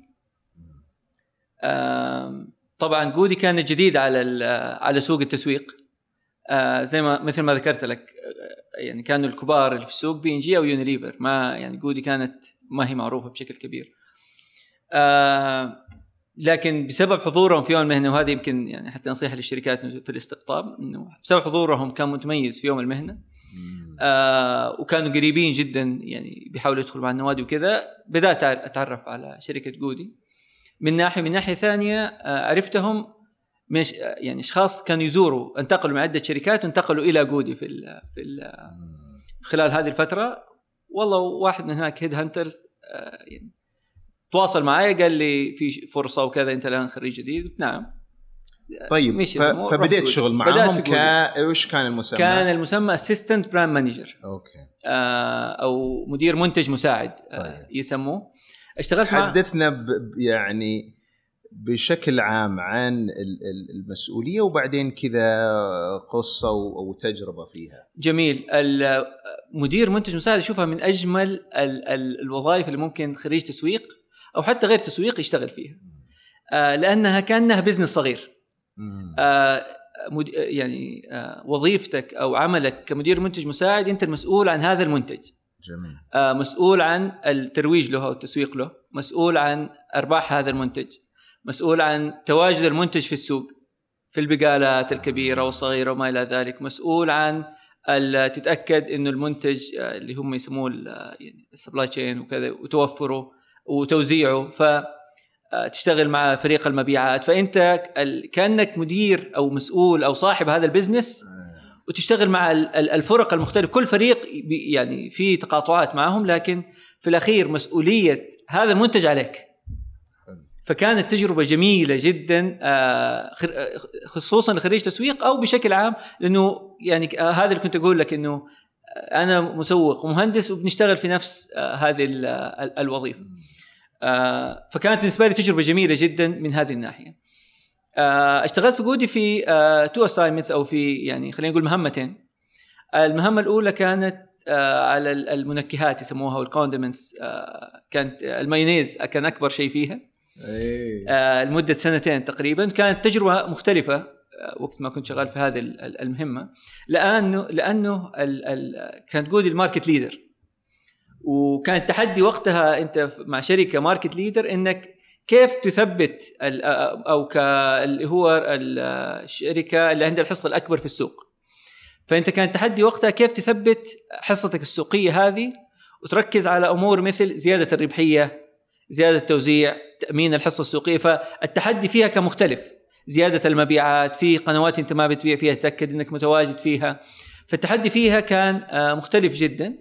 S1: طبعا جودي كانت جديده على على سوق التسويق. آه، زي ما مثل ما ذكرت لك آه، يعني كانوا الكبار اللي في السوق P&G أو يونيليفر. ما يعني جودي كانت ما هي معروفة بشكل كبير. آه، لكن بسبب حضورهم في يوم المهنة وهذه يمكن يعني حتى نصيحة للشركات في الاستقطاب إنه بسبب حضورهم كان متميز في يوم المهنة. آه وكانوا قريبين جدا يعني بيحاولوا يدخلوا مع النوادي وكذا. بدأت أتعرف على شركة جودي. من ناحيه من ناحية ثانية آه عرفتهم مش يعني أشخاص كانوا يزوروا انتقلوا من عدة شركات وانتقلوا إلى جودي في ال في ال خلال هذه الفترة. والله واحد من هناك head hunters آه يعني تواصل معي قال لي في فرصة وكذا أنت الآن خريج جديد. قلت نعم
S2: طيب فبديت شغل معاهم ك. وش كان المسمى؟
S1: كان المسمى assistant brand manager
S2: أوكي.
S1: أو مدير منتج مساعد آه،
S2: طيب.
S1: يسموه. اشتغلت مع
S2: حدثنا ب... يعني بشكل عام عن ال- ال- المسؤولية وبعدين كذا قصة أو تجربة فيها.
S1: جميل. مدير منتج مساعد اشوفها من أجمل ال- ال- الوظائف اللي ممكن خريج تسويق أو حتى غير تسويق يشتغل فيها. آه، لأنها كأنها بزنس صغير. آه، يعني آه، وظيفتك أو عملك كمدير منتج مساعد أنت المسؤول عن هذا المنتج.
S2: جميل.
S1: آه، مسؤول عن الترويج له أو التسويق له مسؤول عن أرباح هذا المنتج مسؤول عن تواجد المنتج في السوق في البقالات الكبيرة والصغيرة وما إلى ذلك مسؤول عن تتأكد إنه المنتج آه، اللي هم يسموه آه، يعني ال supply chain وكذا وتوفره وتوزيعه ف آه، تشتغل مع فريق المبيعات. فأنت كأنك مدير أو مسؤول أو صاحب هذا ال business وتشتغل مع ال- ال- الفرق المختلفة كل فريق يعني في تقاطعات معهم لكن في الأخير مسؤولية هذا المنتج عليك. فكانت تجربة جميلة جدا آه، آه، خصوصا لخريج تسويق أو بشكل عام لأنه يعني آه، هذا اللي كنت أقول لك إنه أنا مسوق ومهندس وبنشتغل في نفس هذه ال- ال- الوظيفة فكانت بالنسبة لي تجربة جميلة جدا من هذه الناحية. آه، اشتغلت في جودي في two assignments أو في يعني خلينا نقول مهمتين. المهمة الأولى كانت آه، على ال- المنكهات يسموها وال condiments كانت المايونيز كان أكبر شيء فيها. آه، لمدة سنتين تقريبا. كانت تجربة مختلفة آه، وقت ما كنت شغال في هذه ال- ال- المهمة. لأنه لأنه ال ال كانت جودي ال market leader وكان تحدي وقتها أنت مع شركة market leader إنك كيف تثبت أو ك اللي هو ال- الشركة اللي عندها الحصة الأكبر في السوق. فأنت كان تحدي وقتها كيف تثبت حصتك السوقية هذه وتركز على أمور مثل زيادة الربحية زيادة التوزيع تأمين الحصة السوقية. فالتحدي فيها كان مختلف. زيادة المبيعات في قنوات أنت ما بتبيع فيها تأكد إنك متواجد فيها. فالتحدي فيها كان آه، مختلف جدا.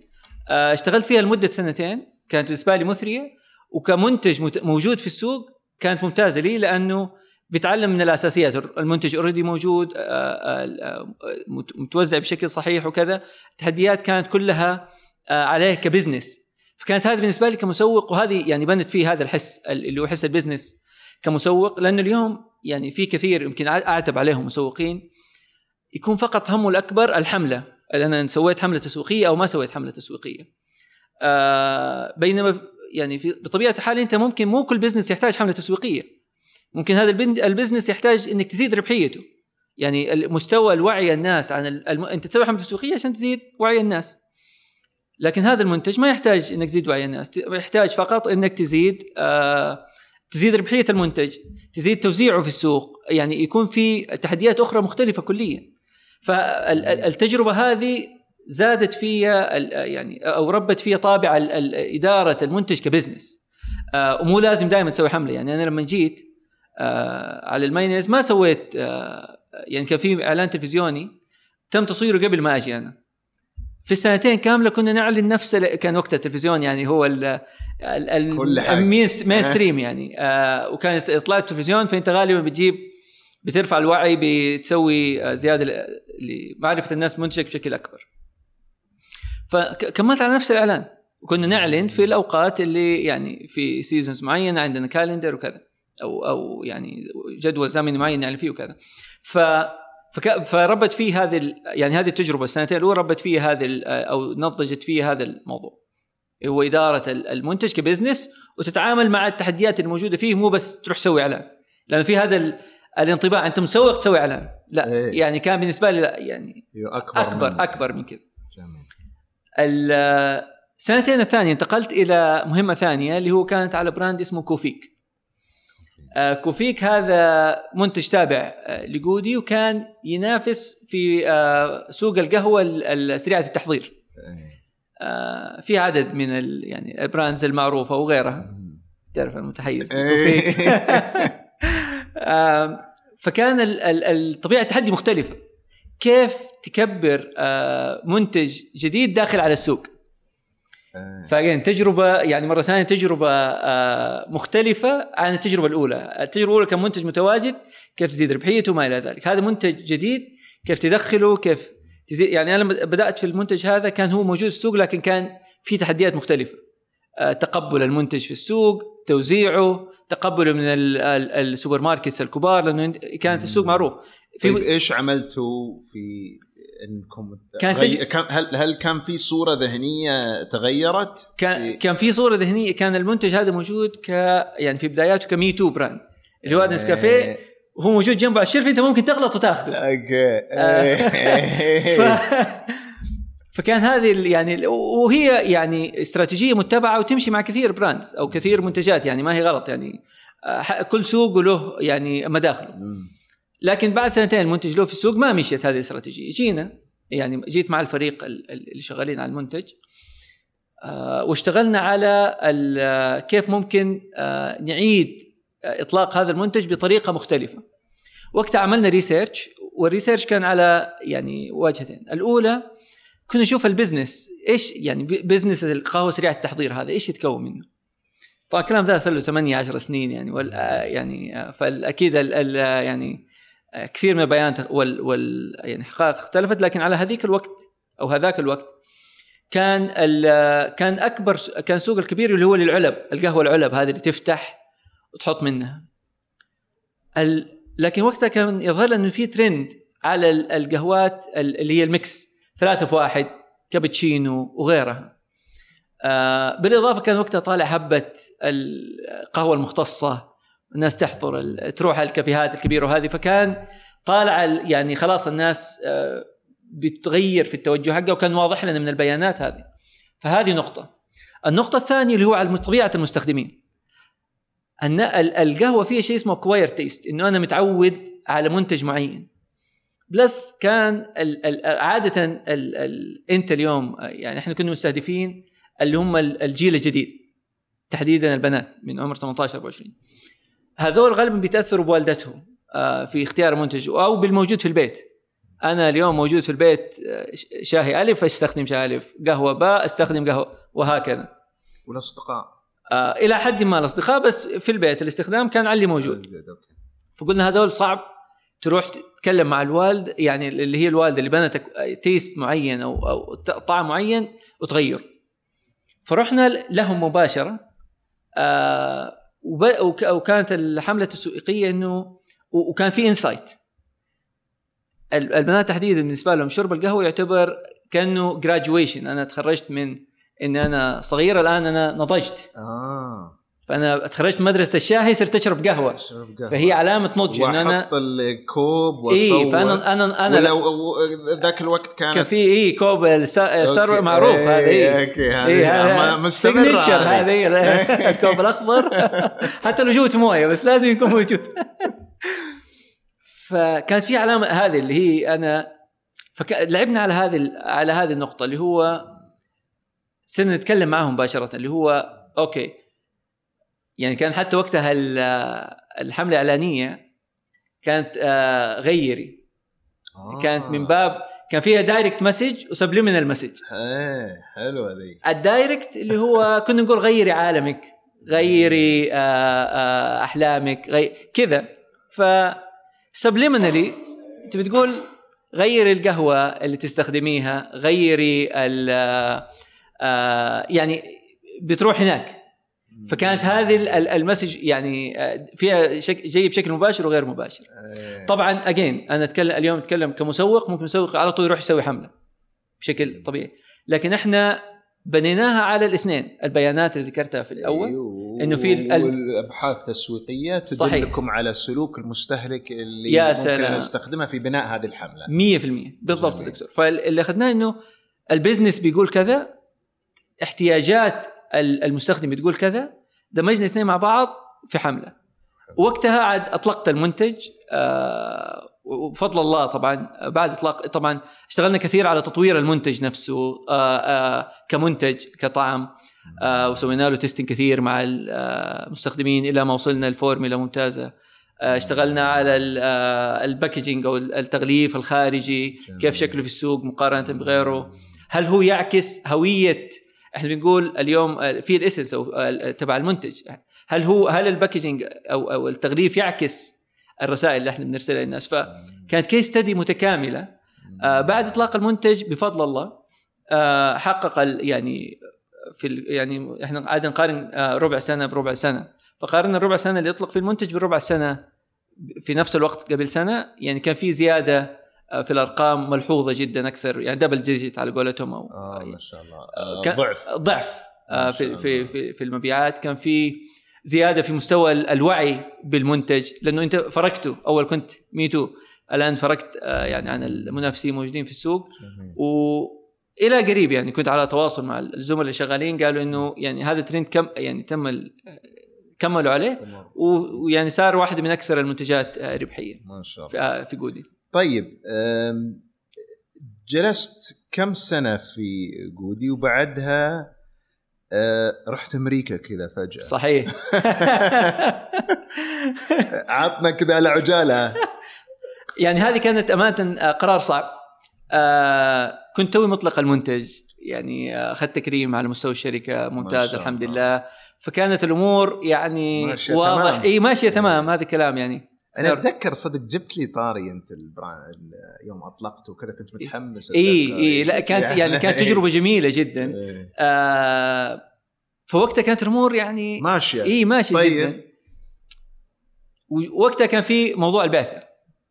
S1: آه، اشتغلت فيها لمدة سنتين كانت بالنسبة لي مثرية. وكمنتج موجود في السوق كانت ممتازة لي لأنه بيتعلم من الأساسيات. المنتج already موجود آه، آه، مت- متوزع بشكل صحيح وكذا. التحديات كانت كلها آه، عليه ك business. فكانت هذه بالنسبة لي كمسوق وهذه يعني بنت فيه هذا الحس اللي هو حس ال business كمسوق لأنه اليوم يعني في كثير يمكن أعتب عليهم مسوقين. يكون فقط همه الأكبر الحملة. أنا سويت حملة تسويقية أو ما سويت حملة تسويقية. بينما يعني في بطبيعة الحال أنت ممكن مو كل business يحتاج حملة تسويقية. ممكن هذا ال business يحتاج إنك تزيد ربحيته. يعني مستوى الوعي الناس عن الم... أنت تسوي حملة تسويقية عشان تزيد وعي الناس. لكن هذا المنتج ما يحتاج إنك تزيد وعي الناس. يحتاج فقط إنك تزيد آه تزيد ربحية المنتج تزيد توزيعه في السوق. يعني يكون في تحديات أخرى مختلفة كليا. فالتجربه هذه زادت فيها يعني أو ربت فيها طابع إدارة المنتج ك business. آه ومو لازم دائما تسوي حملة. يعني أنا لما جيت آه على المايونيز ما سويت آه يعني كان في إعلان تلفزيوني تم تصويره قبل ما أجي أنا. في السنتين كاملة كنا نعلن نفس كان وقت التلفزيون يعني هو ال ال mainstream يعني. وكان اطلاع التلفزيون فأنت غالبا بتجيب بترفع الوعي بتسوي زيادة لمعرفة الناس منتجك بشكل أكبر. فكملت على نفس الإعلان. كنا نعلن في الأوقات اللي يعني في seasons معينة عندنا calendar وكذا أو أو يعني جدول زمني معين نعلن فيه وكذا. ف فك... فربت فيه هذه يعني هذه التجربة السنتين الأولى ربت فيه هذه أو نضجت فيه هذا الموضوع. هو إدارة المنتج ك business وتتعامل مع التحديات الموجودة فيه مو بس تروح تسوي إعلان. لأن في هذا الانطباع أنت مسوق تسوي إعلان. لا إيه. يعني كان بالنسبة لي لا يعني أكبر أكبر من أكبر من كذا. جميل. السنتين الثانية انتقلت إلى مهمة ثانية اللي هو كانت على brand اسمه كوفيك. آه، كوفيك هذا منتج تابع آه، لجودي وكان ينافس في آه، سوق القهوة سريعة التحضير. في عدد من يعني ال brands المعروفة وغيرها. تعرف المتحيز كوفيك. فكان طبيعة التحدي مختلفة. كيف تكبر منتج جديد داخل على السوق آه. فأجين تجربة يعني مرة ثانية تجربة آه، مختلفة عن التجربة الأولى، التجربة الأولى كان منتج متواجد كيف تزيد ربحيته وما إلى ذلك، هذا منتج جديد كيف تدخله كيف تزيد يعني أنا لما بدأت في المنتج هذا كان هو موجود في السوق لكن كان في تحديات مختلفة. آه، تقبل المنتج في السوق، توزيعه، تقبله من ال supermarkets الكبار لأنه كانت السوق معروف.
S2: في طيب إيش عملتوا في إنكم كان غي... كان هل هل كان في صورة ذهنية تغيرت؟
S1: كان في... كان في صورة ذهنية كان المنتج هذا موجود ك يعني في بداياته ك me-too brand اللي هو نسكافيه وهو موجود جنبه. على ال shelf أنت ممكن تغلط وتأخذه. okay. آه. ف... فكان هذه يعني وهي يعني استراتيجية متبعة وتمشي مع كثير براندز أو كثير منتجات يعني ما هي غلط يعني آه، كل سوق له يعني مداخله. لكن بعد سنتين المنتج له في السوق ما مشيت هذه الاستراتيجية. جينا يعني جيت مع الفريق اللي شغالين على المنتج آه، واشتغلنا على كيف ممكن آه، نعيد إطلاق هذا المنتج بطريقة مختلفة. وقتها عملنا research وال research كان على يعني واجهتين. الأولى كنا نشوف ال business إيش يعني business القهوة سريعة التحضير هذا إيش يتكون منه؟ طبعا الكلام ذا صار له 8 10 سنين يعني يعني ال يعني كثير من البيانات وال, وال يعني حقائق اختلفت لكن على هذيك الوقت أو هذاك الوقت كان كان أكبر كان سوق الكبير اللي هو للعلب القهوة العلب هذه اللي تفتح وتحط منها. لكن وقتها كان يظهر انه في ترند على القهوات اللي هي ال mix ثلاثة في واحد كابتشينو وغيرها. آه بالإضافة كان وقتها طالع هبة القهوة المختصة الناس تحضر تروح الكافيهات الكبيرة وهذه فكان طالع يعني خلاص الناس آه، بتغير في التوجه حقه وكان واضح لنا من البيانات هذه. فهذه نقطة. النقطة الثانية اللي هو على طبيعة المستخدمين. أن القهوة فيها شيء اسمه acquired taste إنه أنا متعود على منتج معين. plus كان ال انت اليوم يعني إحنا كنا مستهدفين اللي هم الجيل الجديد. تحديدا البنات من عمر 18 24 هذول غالبا بيتأثروا بوالدتهم آه، في اختيار منتج أو بالموجود في البيت. أنا اليوم موجود في البيت آه، شاهي ألف أستخدم شاي ألف. قهوة باء أستخدم قهوة وهكذا.
S2: والأصدقاء؟
S1: آه إلى حد ما الأصدقاء بس في البيت الاستخدام كان علي موجود. فقلنا هذول صعب تروح تتكلم مع الوالد يعني اللي هي الوالدة اللي بنت تيست معين أو أو طعم معين وتغير. فرحنا لهم مباشرة. آه وكانت الحملة التسويقية إنه وكان في insight البنات تحديدا بالنسبة لهم شرب القهوة يعتبر كأنه جراجويشن أنا تخرجت من إن أنا صغير الآن أنا نضجت. آه. فأنا تخرجت مدرسة الشاهي صرت
S2: أشرب قهوة.
S1: فهي علامة نضج إن أنا
S2: وأحط الكوب واصور
S1: اي فانا أنا أنا
S2: ولو ذاك الوقت كانت
S1: كان في اي كوب ستار
S2: okay.
S1: معروف
S2: إيه،
S1: هذا اي
S2: okay
S1: اي
S2: هذه
S1: هذا
S2: هذه.
S1: هذا إيه، الكوب الأخضر حتى لو جوت موية بس لازم يكون موجود فكانت في علامة هذه اللي هي أنا فلعبنا على هذه على هذه النقطة اللي هو صرنا نتكلم معهم مباشرة اللي هو okay يعني كان حتى وقتها ال- الحملة الإعلانية كانت آه، غيري.
S2: آه.
S1: كانت من باب كان فيها direct message و subliminal
S2: message إيه حلوة ذي.
S1: ال direct اللي هو كنا نقول غيري عالمك غيري آه، آه، أحلامك غي... كذا. ف subliminally انت بتقول غيري القهوة اللي تستخدميها غيري ال يعني بتروح هناك. فكانت هذه ال- ال- ال message يعني آه، فيها شك... جاي بشكل مباشر وغير مباشر
S2: إيه.
S1: طبعا again أنا أتكلم اليوم أتكلم كمسوق ممكن مسوق على طول يروح يسوي حملة بشكل طبيعي لكن إحنا بنيناها على الاثنين البيانات اللي ذكرتها في الأول
S2: أيوه.
S1: إنه في ال-
S2: والأبحاث
S1: التسويقية.
S2: تدلكم على سلوك المستهلك اللي
S1: يا
S2: ممكن
S1: سلام.
S2: نستخدمها في بناء هذه الحملة
S1: 100% بالضبط. دكتور فاللي أخذناه إنه البزنس بيقول كذا احتياجات المستخدم بتقول كذا دمجنا الاثنين مع بعض في حملة. وقتها عاد أطلقت المنتج آه وبفضل الله طبعا بعد إطلاق طبعا اشتغلنا كثير على تطوير المنتج نفسه آه آه كمنتج كطعم وسوينا له testing كثير مع المستخدمين إلى ما وصلنا لفورميلا ممتازة. آه اشتغلنا على ال- ال packaging أو التغليف الخارجي. كيف شكله في السوق مقارنة بغيره. هل هو يعكس هوية إحنا بنقول اليوم آه، في الإسس أو آه، تبع المنتج. هل هو هل ال packaging أو أو التغليف يعكس الرسائل اللي إحنا بنرسلها للناس؟ فكانت case study متكاملة. آه بعد إطلاق المنتج بفضل الله آه حقق ال- يعني في يعني إحنا عادة نقارن آه ربع سنة بربع سنة. فقارنا الربع سنة اللي يطلق في المنتج بالربع سنة في نفس الوقت قبل سنة يعني كان في زيادة في الأرقام ملحوظة جدا أكثر يعني double digit على قولتهم أو
S2: آه ما شاء الله. آه
S1: كان-
S2: ضعف.
S1: ضعف آه، في. في في في المبيعات. كان في زيادة في مستوى ال- الوعي بالمنتج لأنه أنت فرقته. أول كنت ميتو الآن فرقت آه، يعني عن المنافسين موجودين في السوق. والى قريب يعني كنت على تواصل مع الزملاء اللي شغالين قالوا إنه يعني هذا ترند كم يعني تم كملوا عليه. ويعني صار واحد من أكثر المنتجات آه، ربحيه
S2: ما شاء الله.
S1: آه، في جودي.
S2: طيب جلست كم سنة في جودي وبعدها أه، رحت أمريكا كذا فجأة.
S1: صحيح.
S2: عطنا كذا على عجالة.
S1: يعني هذه كانت أمانة آه، قرار صعب. آه كنت توي مطلق المنتج يعني آه، أخذت تكريم على مستوى الشركة ممتاز الحمد. لله. فكانت الأمور يعني
S2: ماشية
S1: واضح.
S2: تمام.
S1: إي ماشية تمام هذا الكلام يعني. أنا.
S2: أتذكر صدق جبت لي طاري أنت ال brand يوم اطلقته وكذا كنت متحمس
S1: اي. إي لا كانت يعني كانت تجربة جميلة جدا
S2: إيه.
S1: آه فوقتها كانت الأمور يعني
S2: ماشية
S1: إي ماشي
S2: طيب.
S1: جدا ووقتها كان في موضوع البعثه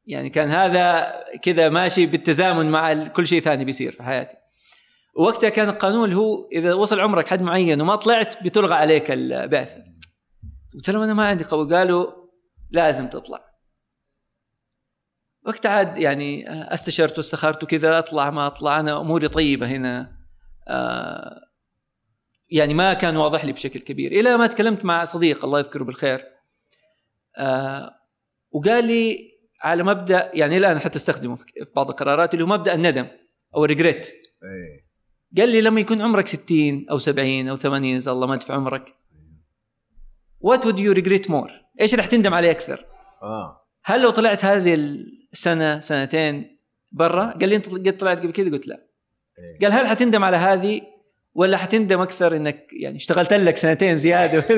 S1: يعني كان هذا كذا ماشي بالتزامن مع كل شيء ثاني بيصير في حياتي وقتها كان القانون اللي هو إذا وصل عمرك حد معين وما طلعت بتلغى عليك البعثه قلت لهم أنا ما عندي قوي قالوا لازم تطلع. وقتها عاد يعني استشرت واستخرت وكذا اطلع ما اطلع. أنا أموري طيبة هنا. آه يعني ما كان واضح لي بشكل كبير. إلى ما تكلمت مع صديق الله يذكره بالخير. آه وقال لي على مبدأ يعني الآن حتى أستخدمه في بعض القرارات اللي هو مبدأ الندم أو الريجريت.
S2: إيه.
S1: قال لي لما يكون عمرك 60 أو 70 أو 80 اذا الله ما في عمرك. what would you regret more إيش راح تندم عليه أكثر
S2: آه
S1: هل لو طلعت هذه السنة سنتين برا قال لي أنت قد طلعت قبل كذا قلت لا
S2: إيه.
S1: قال هل حتندم على هذه ولا حتندم أكثر إنك يعني اشتغلت لك سنتين
S2: زيادة.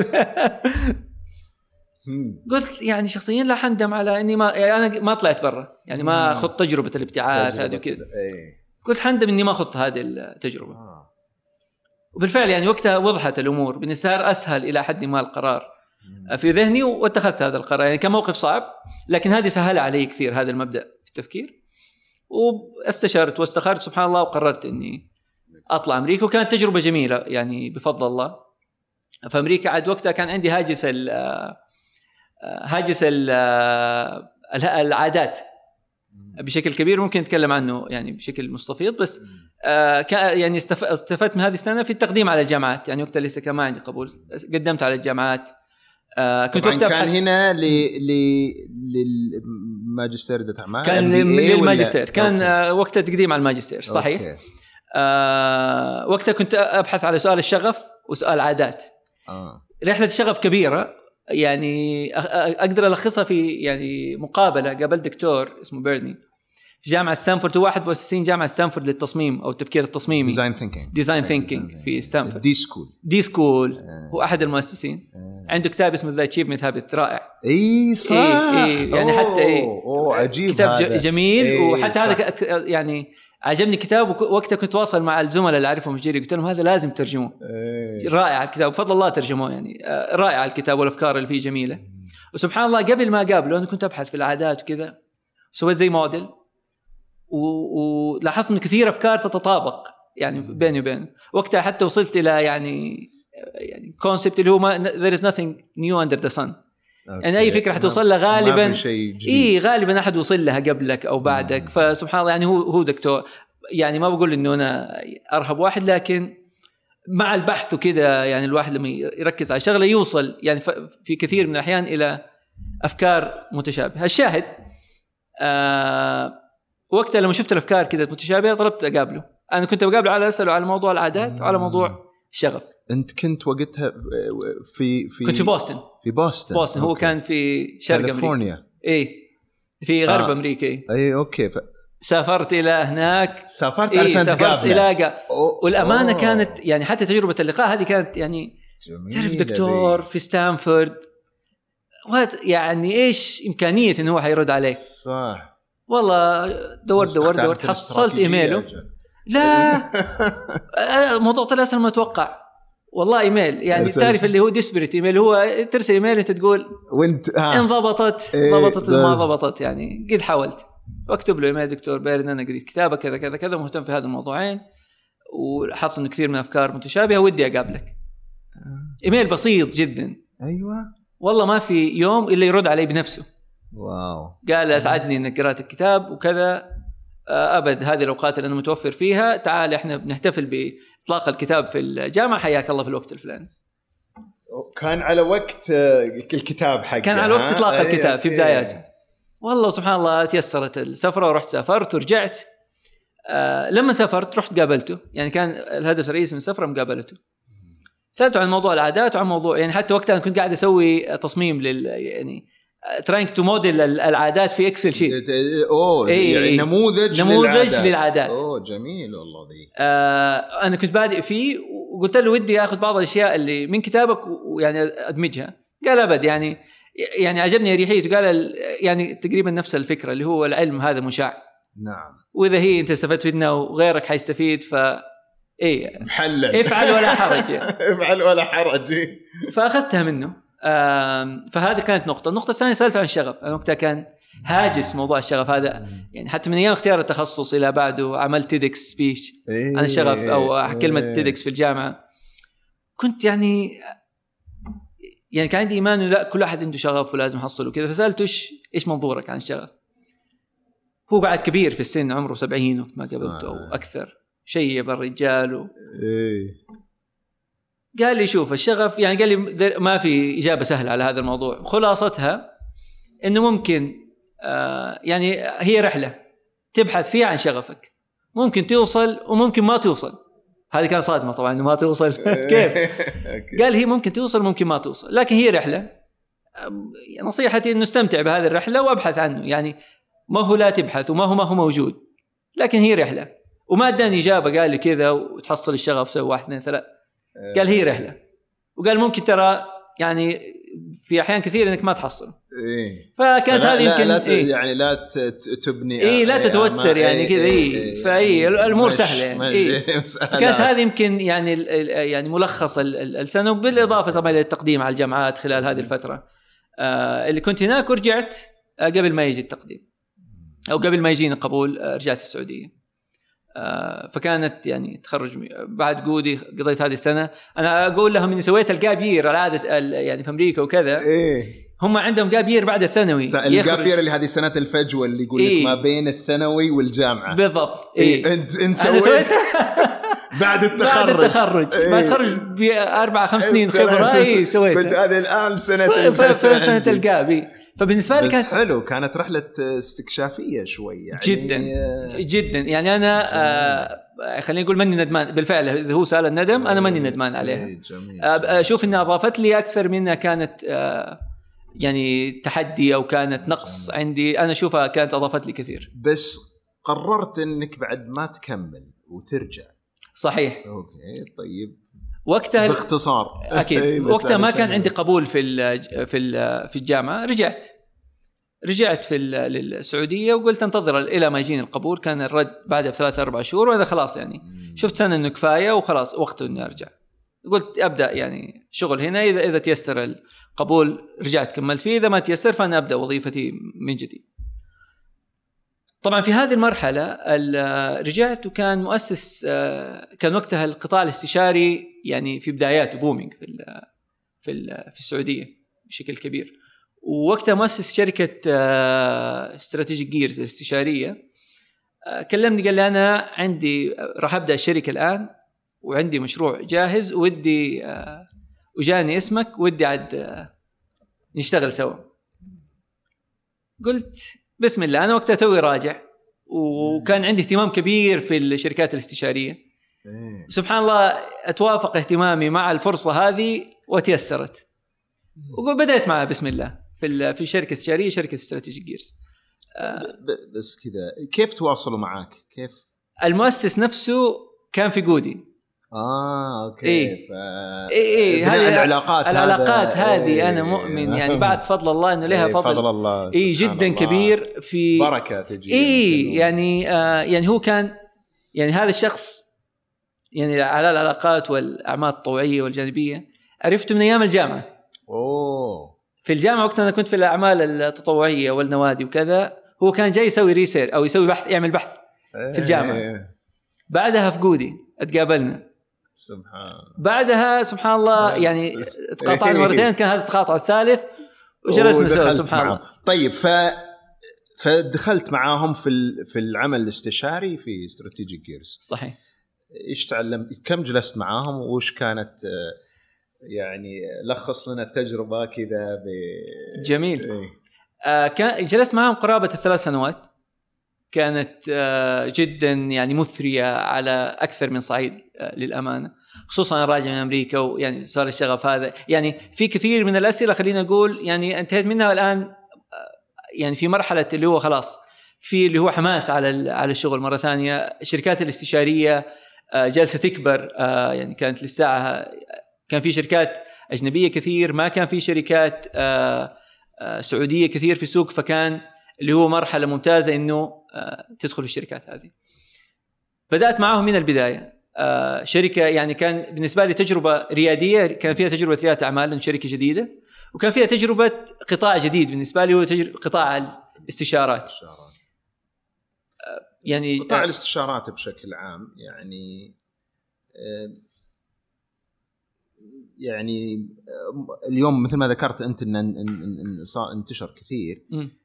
S1: قلت يعني شخصيا لا حندم على إني ما يعني أنا ما طلعت برا يعني ما. خضت تجربة الابتعاث هذه وكذا
S2: كذا. إيه.
S1: قلت حندم إني ما خضت هذه التجربة
S2: آه.
S1: وبالفعل يعني وقتها وضحت الأمور صار أسهل إلى حد ما القرار. في ذهني واتخذت هذا القرار. يعني كان موقف صعب لكن هذه سهل علي كثير هذا المبدأ في التفكير. وأستشرت واستخرت سبحان الله وقررت إني أطلع أمريكا. وكانت تجربة جميلة يعني بفضل الله. في أمريكا عاد وقتها كان عندي هاجس ال آه، هاجس ال آه، العادات بشكل كبير. ممكن نتكلم عنه يعني بشكل مستفيض بس آه يعني استفدت من هذه السنة في التقديم على الجامعات. يعني وقتها لسه كان ما عندي قبول قدمت على الجامعات.
S2: آه كنت وقتها كان هنا ل ل للماجستير اداره اعمال
S1: كان للماجستير كان آه وقتها تقديم على الماجستير صحيح؟ أوكي. آه وقتها كنت أبحث على سؤال الشغف وسؤال عادات. آه. رحلة الشغف كبيرة يعني أقدر ألخصها في يعني مقابلة قابلت دكتور اسمه بيرني. في جامعة ستانفورد هو واحد مؤسسين جامعة ستانفورد للتصميم أو التفكير التصميمي.
S2: design thinking
S1: design thinking في ستانفورد. d.school d.school هو أحد المؤسسين. آه. عنده كتاب اسمه The Achievement Habit رائع.
S2: إي صح. إي
S1: إي يعني حتى إي.
S2: أوه عجيب
S1: كتاب هذا. جميل إيه وحتى صح. هذا يعني عجبني كتاب ووقتها كنت واصل مع الزملاء اللي أعرفهم في جرير قلت لهم هذا لازم ترجموه. إيه. رائع الكتاب بفضل الله ترجموه يعني. آه، رائع الكتاب والأفكار اللي فيه جميلة. وسبحان الله قبل ما اقابله أنا كنت أبحث في العادات وكذا سويت زي موديل ولاحظت انه كثير أفكار تتطابق يعني بيني وبينه. وقتها حتى وصلت إلى يعني يعني concept اللي هو ما there is nothing new under the sun. يعني أي فكرة حتوصل لها غالبا إي غالبا أحد وصل لها قبلك أو بعدك. فسبحان الله يعني هو هو دكتور. يعني ما بقول إنه أنا أرهب واحد لكن مع البحث وكذا يعني الواحد لما يركز على شغلة يوصل يعني في كثير من الأحيان إلى أفكار متشابهة. الشاهد آه وقتها لما شفت الأفكار كذا متشابهة طلبت أقابله. أنا كنت بقابله على أسأله على موضوع العادات وعلى موضوع الشغف
S2: انت كنت وقتها في في
S1: كنت في بوسطن.
S2: في بوسطن.
S1: بوسطن. هو كان في شرق
S2: كاليفورنيا.
S1: إي. في غرب آه. أمريكا
S2: إي. أوكي. ف...
S1: سافرت إلى هناك.
S2: سافرت علشان إيه سافرت
S1: إلى والأمانة أوه. كانت يعني حتى تجربة اللقاء هذه كانت يعني تعرف دكتور في ستانفورد يعني إيش إمكانية انه هو حيرد عليك؟
S2: صح.
S1: والله دورت دورت دورت حصلت إيميله. لا. آه، موضوع طلع أسهل ما أتوقع. والله إيميل. يعني تعرف اللي هو desperate email هو ترسل إيميل أنت تقول
S2: وانت
S1: ها. ان ضبطت إيه. ضبطت ما ضبطت يعني قد حاولت. واكتب له إيميل دكتور بيرني أنا قريت كتابة كذا كذا كذا مهتم في هذا الموضوعين ولاحظت انه كثير من الافكار متشابهة ودي أقابلك. آه. إيميل بسيط جدا.
S2: أيوه.
S1: والله ما في يوم إلا يرد علي بنفسه.
S2: واو.
S1: قال أسعدني إنك قرأت الكتاب وكذا. أبد هذه الأوقات اللي أنا متوفر فيها. تعال إحنا بنحتفل بإطلاق الكتاب في الجامعة. حياك الله في الوقت الفلاني.
S2: كان على وقت آه، الكتاب حقه
S1: كان على وقت إطلاق الكتاب في بداياته. والله سبحان الله تيسرت السفرة ورحت سافرت ورجعت. آه لما سافرت رحت قابلته. يعني كان الهدف الرئيسي من السفرة مقابلته. سألته عن موضوع العادات وعن موضوع يعني حتى وقتها كنت قاعد أسوي تصميم لل يعني trying to model العادات في Excel sheet
S2: أوه إيه يعني
S1: نموذج نموذج للعادات. للعادات.
S2: أوه جميل والله ذي.
S1: آه أنا كنت بادئ فيه وقلت له ودي آخذ بعض الأشياء اللي من كتابك ويعني أدمجها. قال أبد يعني يعني عجبني اريحيته قال يعني تقريبا نفس الفكرة اللي هو العلم هذا مشاع.
S2: نعم.
S1: وإذا هي أنت استفدت منها وغيرك حيستفيد ف إيه
S2: محلل.
S1: افعل ولا حرج.
S2: افعل ولا حرج.
S1: فأخذتها منه. فهذه كانت نقطة. النقطة الثانية سالته عن الشغف. أنا وقتها كان هاجس موضوع الشغف هذا. يعني حتى من أيام اختيار التخصص إلى بعده عملت TEDx speech إيه عن الشغف أو كلمة إيه TEDx في الجامعة. كنت يعني يعني كان عندي إيمان إنه لا كل واحد عنده شغف ولازم يحصل وكذا. فسالته إيش إيش منظورك عن الشغف؟ هو بعد كبير في السن عمره 70 وقت ما قابلته أو أكثر. شيب الرجال و...
S2: إيه.
S1: قال لي شوف الشغف يعني قال لي ما في إجابة سهلة على هذا الموضوع. خلاصتها إنه ممكن آه يعني هي رحلة تبحث فيها عن شغفك. ممكن توصل وممكن ما توصل. هذه كانت صادمة طبعا إنه ما توصل. كيف؟ قال هي ممكن توصل ممكن ما توصل. لكن هي رحلة. نصيحتي إنه استمتع بهذه الرحلة وابحث عنه. يعني ما هو لا تبحث وما هو ما هو موجود. لكن هي رحلة. وما اداني إجابة قال لي كذا وتحصل الشغف سوي واحد اثنين ثلاث قال هي رحلة. وقال ممكن ترى يعني في أحيان كثير إنك ما تحصل.
S2: إيه.
S1: فكانت هذه يمكن
S2: لا إيه؟ يعني لا تبني
S1: اي لا تتوتر يعني كذا اي إيه, إيه فإي الأمور سهلة يعني. إيه. كانت هذه يمكن يعني يعني ملخص السنة بالاضافه طبعا للتقديم على الجامعات خلال هذه الفترة. آه اللي كنت هناك ورجعت آه قبل ما يجي التقديم. أو قبل ما يجينا قبول آه رجعت السعودية. آه، فكانت يعني تخرج بعد جودي قضيت هذه السنة أنا أقول لهم إني سويت ال gap year العاده يعني في أمريكا وكذا
S2: إيه
S1: هم عندهم gap year بعد الثانوي
S2: ال gap year اللي هذه سنة الفجوه اللي يقول
S1: إيه؟
S2: ما بين الثانوي والجامعة
S1: بالضبط
S2: إيه؟
S1: إيه؟
S2: انت
S1: أنت
S2: سويت
S1: سويت
S2: بعد التخرج
S1: بعد التخرج
S2: إيه.
S1: بعد التخرج بأربع خمس سنين خبرة اي سويتها
S2: هذه
S1: الآن
S2: سنة
S1: في
S2: سنة.
S1: الجاب. فبالنسبة لي
S2: بس
S1: كانت
S2: حلو كانت رحلة استكشافية شوي يعني
S1: جداً.
S2: آه،
S1: جدا. يعني أنا آه خليني أقول ماني ندمان. بالفعل اذا هو سأل الندم أنا ماني ندمان عليها
S2: جميل
S1: آه،
S2: جميل.
S1: أشوف إنها أضافت لي أكثر منها كانت آه، يعني تحدي أو كانت نقص عندي. أنا أشوفها كانت أضافت لي كثير.
S2: بس قررت إنك بعد ما تكمل وترجع.
S1: صحيح.
S2: أوكي طيب.
S1: وقتها
S2: باختصار. أكيد.
S1: وقتها ما كان عندي قبول في ال في ال في الجامعة. رجعت. رجعت في للسعودية وقلت انتظر إلى ما يجيني القبول. كان الرد بعدها بثلاث أربع شهور وأنا خلاص يعني. شفت سنة إنه كفاية وخلاص وقته إني أرجع. قلت أبدأ يعني شغل هنا. اذا إذا تيسر القبول رجعت كملت فيه. إذا ما تيسر فأنا أبدأ وظيفتي من جديد. طبعا في هذه المرحلة ال- رجعت وكان مؤسس آه، كان وقتها القطاع الاستشاري يعني في بداياته booming في في في السعودية بشكل كبير. ووقتها مؤسس شركة Strategic Gears الاستشارية آه، كلمني قال لي أنا عندي راح أبدأ الشركة الآن وعندي مشروع جاهز ودي آه، وجاني اسمك ودي عاد آه، نشتغل سوا. قلت بسم الله أنا وقتها توي راجع. وكان عندي اهتمام كبير في الشركات الاستشارية.
S2: إيه.
S1: سبحان الله أتوافق اهتمامي مع الفرصة هذه وتيسرت. وبدأت معها بسم الله في في شركة استشارية شركة Strategic Gears
S2: ب- بس كذا كيف تواصلوا معاك؟ كيف؟
S1: المؤسس نفسه كان في جودي.
S2: آه okay
S1: إيه.
S2: ف...
S1: اي
S2: بناء
S1: هذه
S2: العلاقات
S1: العلاقات هذه
S2: إيه.
S1: أنا مؤمن يعني بعد فضل الله إنه لها
S2: إيه،
S1: فضل,
S2: فضل الله
S1: اي جدا
S2: الله.
S1: كبير في
S2: بركة تجي
S1: اي. يعني آه يعني هو كان يعني هذا الشخص يعني على العلاقات والاعمال الطوعية والجانبية عرفته من أيام الجامعة
S2: أوه
S1: في الجامعة وقت أنا كنت في الأعمال التطوعية والنوادي وكذا هو كان جاي يسوي ريسير أو يسوي بحث يعمل بحث في الجامعة.
S2: إيه.
S1: بعدها في جودي أتقابلنا
S2: سبحان
S1: بعدها سبحان الله. يعني تقاطعنا. مرتين كان هذا التقاطع الثالث وجلسنا سوا سبحان
S2: معهم.
S1: الله
S2: طيب ف فدخلت معاهم في. في العمل الاستشاري في استراتيجيك جيرز
S1: صحيح
S2: إيش تعلمت كم جلست معاهم وش كانت آه، يعني لخص لنا التجربة كذا ب
S1: جميل.
S2: إيه.
S1: آه كان جلست معهم قرابة الثلاث سنوات كانت آه جدا يعني مثرية على أكثر من صعيد آه للأمانة. خصوصا أنا راجع من أمريكا ويعني صار الشغف هذا. يعني في كثير من الأسئلة خلينا نقول يعني انتهيت منها الآن آه، يعني في مرحلة اللي هو خلاص في اللي هو حماس على على الشغل مرة ثانية. الشركات الاستشارية جالسة تكبر يعني كانت للساعه كان في شركات أجنبية كثير ما كان في شركات سعودية كثير في السوق فكان اللي هو مرحله ممتازه انه آه، تدخل الشركات هذه. بدات معاهم من البدايه آه، شركه يعني كان بالنسبة لي تجربه رياديه كان فيها تجربه رياده اعمال شركه جديده وكان فيها تجربه قطاع جديد بالنسبة لي هو قطاع الاستشارات
S2: استشارات.
S1: يعني
S2: قطاع
S1: آه،
S2: الاستشارات بشكل عام يعني آه، يعني آه، اليوم مثل ما ذكرت انت ان انتشر كثير
S1: مم.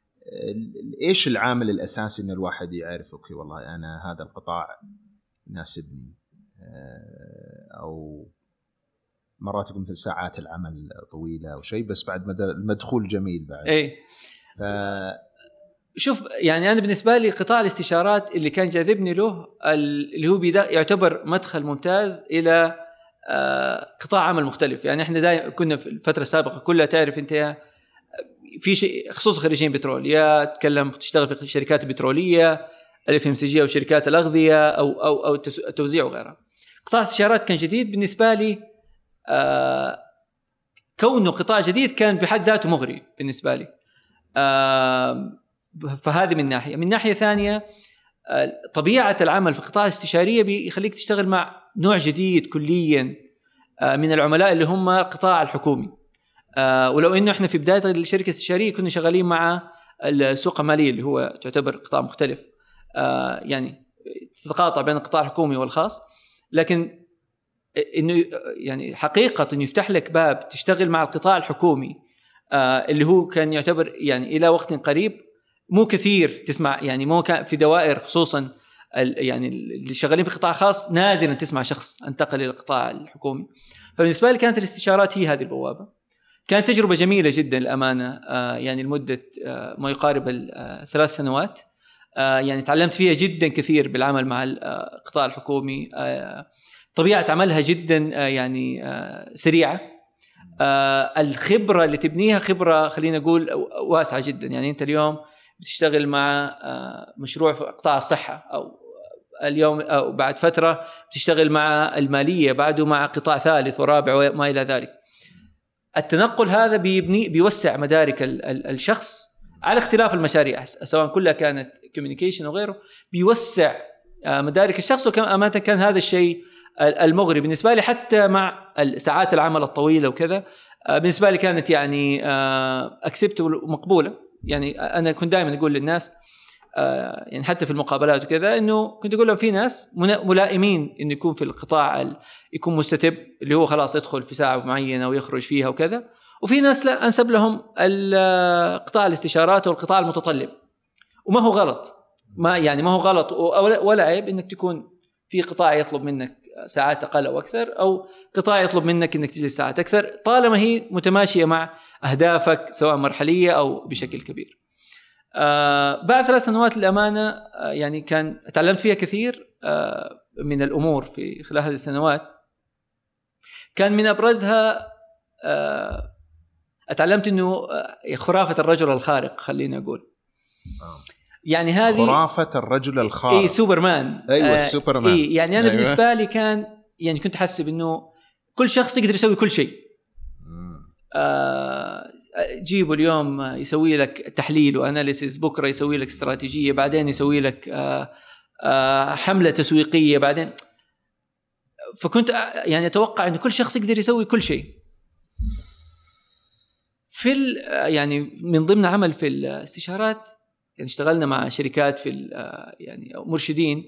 S2: إيش العامل الأساسي إن الواحد يعرف أوكي والله أنا هذا القطاع يناسبني آه، أو مرات يكون مثل ساعات العمل طويلة أو شيء بس بعد المدخول جميل بعد.
S1: إيه.
S2: ف-
S1: شوف يعني أنا بالنسبة لي قطاع الاستشارات اللي كان جاذبني له ال- اللي هو بدا يعتبر مدخل ممتاز إلى آه، قطاع عمل مختلف. يعني إحنا دائما كنا في الفترة السابقة كلها تعرف أنت يا- في شيء خصوصا خريجين بترول يا تتكلم تشتغل في الشركات البتروليه ال FMCG أو شركات الأغذية أو أو أو التوزيع وغيرها. قطاع الاستشارات كان جديد بالنسبة لي آه، كونه قطاع جديد كان بحد ذاته مغري بالنسبة لي. آه، فهذه من ناحية، من ناحية ثانية آه، طبيعة العمل في القطاع الاستشارية بيخليك تشتغل مع نوع جديد كليا آه، من العملاء اللي هم القطاع الحكومي. آه، ولو إنه إحنا في بداية الشركة الاستشاريه كنا شغالين مع السوق المالية اللي هو تعتبر قطاع مختلف. آه، يعني تتقاطع بين القطاع الحكومي والخاص. لكن إنه يعني حقيقة إنه يفتح لك باب تشتغل مع القطاع الحكومي آه اللي هو كان يعتبر يعني إلى وقت قريب مو كثير تسمع يعني مو كان في دوائر خصوصا يعني اللي شغالين في قطاع خاص نادرا تسمع شخص أنتقل إلى القطاع الحكومي. فبالنسبة لي كانت الاستشارات هي هذه البوابة. كانت تجربة جميلة جدا للأمانة. آه يعني لمدة آه ما يقارب ثلاث سنوات. آه يعني تعلمت فيها جدا كثير بالعمل مع القطاع الحكومي. طبيعة عملها جدا يعني سريعة. الخبرة اللي تبنيها خبرة خلينا نقول واسعة جدا. يعني أنت اليوم بتشتغل مع مشروع في قطاع الصحة أو اليوم أو بعد فترة بتشتغل مع المالية بعده مع قطاع ثالث ورابع وما إلى ذلك. التنقل هذا بيبني بيوسع مدارك الشخص. على اختلاف المشاريع سواء كلها كانت كوميونيكيشن أو غيره بيوسع مدارك الشخص وكمان أمانة كان هذا الشيء المغري. بالنسبة لي حتى مع ساعات العمل الطويلة وكذا بالنسبة لي كانت يعني اكسبتبل ومقبولة. يعني أنا كنت دائما أقول للناس يعني حتى في المقابلات وكذا إنه كنت أقول لهم في ناس ملائمين إنه يكون في القطاع يكون مستتب اللي هو خلاص يدخل في ساعة معينة ويخرج فيها وكذا. وفي ناس لا أنسب لهم قطاع الاستشارات والقطاع المتطلب. وما هو غلط. ما يعني ما هو غلط ولا عيب إنك تكون في قطاع يطلب منك ساعات أقل أو أكثر أو قطاع يطلب منك إنك تجلس ساعات أكثر طالما هي متماشية مع أهدافك سواء مرحلية أو بشكل كبير. آه بعد ثلاث سنوات للامانه آه يعني كان تعلمت فيها كثير آه من الأمور في خلال هذه السنوات. كان من أبرزها آه أتعلمت إنه خرافة الرجل الخارق خليني أقول. يعني هذه
S2: خرافة الرجل الخارق
S1: إي سوبرمان
S2: أيوه السوبرمان
S1: إي يعني أنا أيوة. بالنسبة لي كان يعني كنت أحسب إنه كل شخص يقدر يسوي كل شيء آه جيبه اليوم يسوي لك تحليل و analysis بكرة يسوي لك استراتيجية بعدين يسوي لك آه آه حملة تسويقية بعدين. فكنت يعني أتوقع انه كل شخص يقدر يسوي كل شيء. في يعني من ضمن عمل في الاستشارات يعني اشتغلنا مع شركات في يعني مرشدين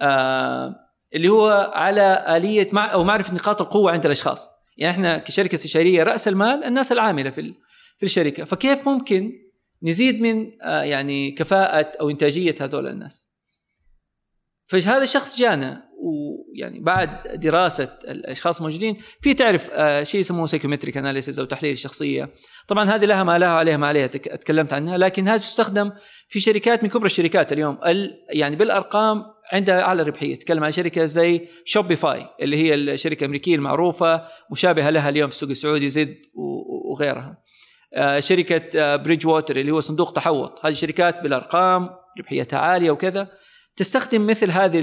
S1: آه اللي هو على آلية أو معرفة نقاط القوة عند الأشخاص. يعني إحنا كشركة استشارية رأس المال الناس العاملة في في الشركة. فكيف ممكن نزيد من آه يعني كفاءة أو إنتاجية هذول الناس؟ فهذا الشخص جانا ويعني بعد دراسة الأشخاص الموجودين في تعرف آه شيء يسموه psychometric analysis أو تحليل الشخصية. طبعا هذه لها ما لها عليها ما عليها تكلمت عنها لكن هذه تستخدم في شركات من كبرى الشركات اليوم. يعني بالأرقام عندها أعلى ربحية. تكلم عن شركة زي Shopify اللي هي الشركة الأمريكية المعروفة مشابهة لها اليوم في السوق السعودي زد وغيرها. شركة Bridgewater اللي هو صندوق تحوط. هذه شركات بالأرقام ربحيتها عالية وكذا. تستخدم مثل هذه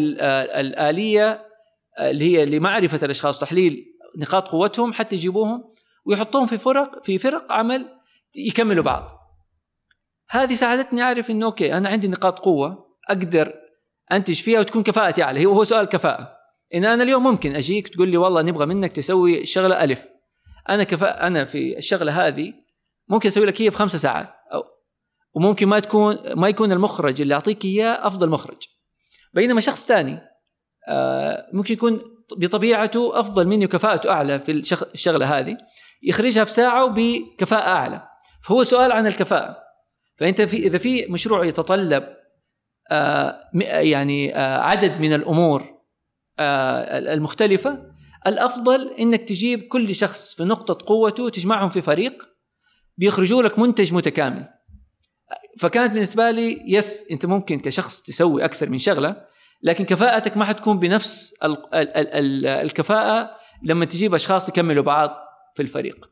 S1: الآلية اللي هي لمعرفة الأشخاص تحليل نقاط قوتهم حتى يجيبوهم ويحطوهم في فرق في فرق عمل يكملوا بعض. هذه ساعدتني أعرف إنه أوكي أنا عندي نقاط قوة أقدر أنتج فيها وتكون كفاءتي أعلى. هو سؤال كفاءة. إن أنا اليوم ممكن أجيك تقول لي والله نبغى منك تسوي الشغلة ألف. أنا كفاءة أنا في الشغلة هذه ممكن أسوي لك هي في ساعات. أو وممكن ما تكون ما يكون المخرج اللي أعطيك إياه أفضل مخرج. بينما شخص ثاني ممكن يكون بطبيعته أفضل مني وكفاءته أعلى في الشغلة هذه يخرجها في ساعة وبكفاءة أعلى. فهو سؤال عن الكفاءة. فأنت في إذا في مشروع يتطلب يعني عدد من الأمور المختلفة الأفضل إنك تجيب كل شخص في نقطة قوته تجمعهم في فريق بيخرجوا لك منتج متكامل. فكانت بالنسبة لي يس أنت ممكن كشخص تسوي أكثر من شغلة لكن كفاءتك ما حتكون بنفس ال ال ال الكفاءة لما تجيب أشخاص يكملوا بعض في الفريق.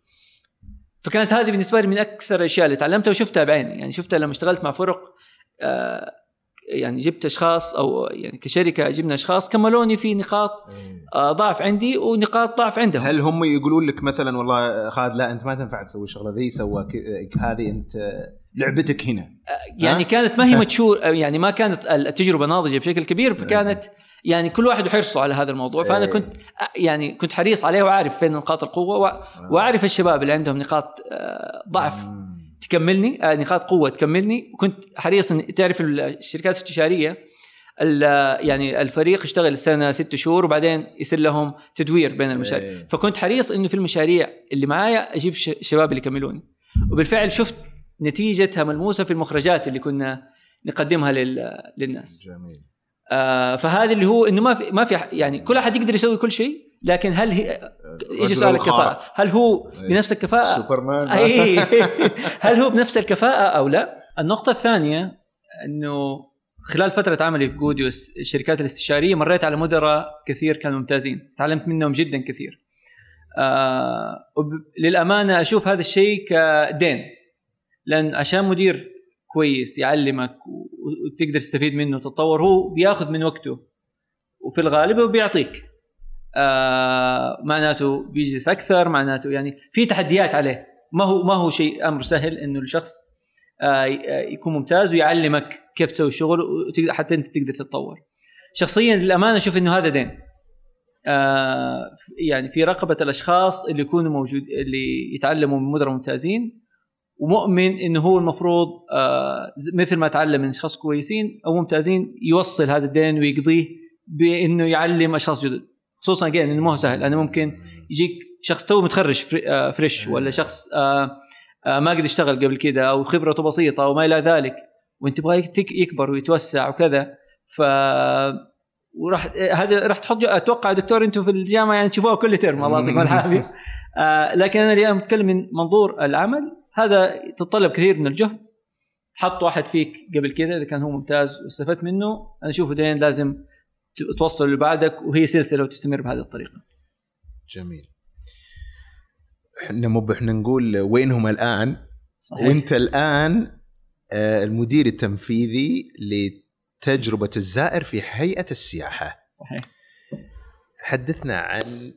S1: فكانت هذه بالنسبة لي من أكثر الأشياء اللي تعلمتها وشفتها بعيني. يعني شفتها لما اشتغلت مع فرق آه يعني جبت أشخاص أو يعني كشركة جبنا أشخاص كملوني في نقاط آه ضعف عندي ونقاط ضعف عندهم.
S2: هل هم يقولون لك مثلا والله خالد لا أنت ما تنفع تسوي الشغله ذي سوى هذه أنت لعبتك هنا.
S1: يعني ها؟ كانت ما هي متشور يعني ما كانت التجربة ناضجة بشكل كبير فكانت يعني كل واحد وحرصه على هذا الموضوع. فأنا كنت يعني كنت حريص عليه وعارف فين نقاط القوة واعرف الشباب اللي عندهم نقاط ضعف. تكملني نقاط قوة تكملني. وكنت حريص تعرف الشركات الاستشارية يعني الفريق اشتغل السنة ست شهور وبعدين يصير لهم تدوير بين المشاريع.
S2: إيه.
S1: فكنت حريص إنه في المشاريع اللي معايا أجيب ش- شباب اللي يكملوني. وبالفعل شفت نتيجتها ملموسة في المخرجات اللي كنا نقدمها لل- للناس.
S2: جميل.
S1: آه فهذا اللي هو إنه ما في ما في يعني كل أحد يقدر يسوي كل شيء لكن هل هي يجي سؤال الكفاءة. هل هو
S2: إيه.
S1: بنفس الكفاءة؟
S2: سوبرمان.
S1: أي. هل هو بنفس الكفاءة أو لا؟ النقطة الثانية إنه خلال فترة عملي في جوديوس الشركات الاستشارية مريت على مدراء كثير كانوا ممتازين، تعلمت منهم جدا كثير. آه للأمانة أشوف هذا الشيء كدين لأن عشان مدير كويس يعلمك وتقدر تستفيد منه وتتطور هو بياخذ من وقته وفي الغالب هو بيعطيك. آه معناته بيجلس أكثر معناته يعني في تحديات عليه ما هو ما هو شيء أمر سهل إنه الشخص آه آه، يكون ممتاز ويعلمك كيف تسوي الشغل حتى أنت تقدر تتطور. شخصيا للأمانة أشوف إنه هذا دين. آه يعني في رقبة الأشخاص اللي يكونوا موجود اللي يتعلموا من مدراء ممتازين ومؤمن إنه هو المفروض آه مثل ما تعلم من أشخاص كويسين أو ممتازين يوصل هذا الدين ويقضيه بإنه يعلم أشخاص جدد خصوصا again إنه ما هو سهل. أنا ممكن يجيك شخص تو متخرج fre- آه، fresh ولا شخص آه، آه، ما قد اشتغل قبل كذا أو خبرته بسيطة أو ما إلى ذلك وإنت يك- يكبر ويتوسع وكذا. ف وراح هذا راح تحط أتوقع دكتور أنتم في الجامعة يعني تشوفوها كل ترم الله يعطيكم العافية. لكن أنا اليوم أتكلم من منظور العمل. هذا تتطلب كثير من الجهد. حط واحد فيك قبل كذا إذا كان هو ممتاز واستفدت منه. أنا أشوفه دين لازم توصل اللي بعدك وهي سلسلة وتستمر بهذه الطريقة.
S2: جميل. إحنا مو إحنا نقول وينهم الآن؟
S1: صحيح.
S2: وأنت الآن آه، المدير التنفيذي لتجربة الزائر في هيئة السياحة.
S1: صحيح.
S2: حدثنا عن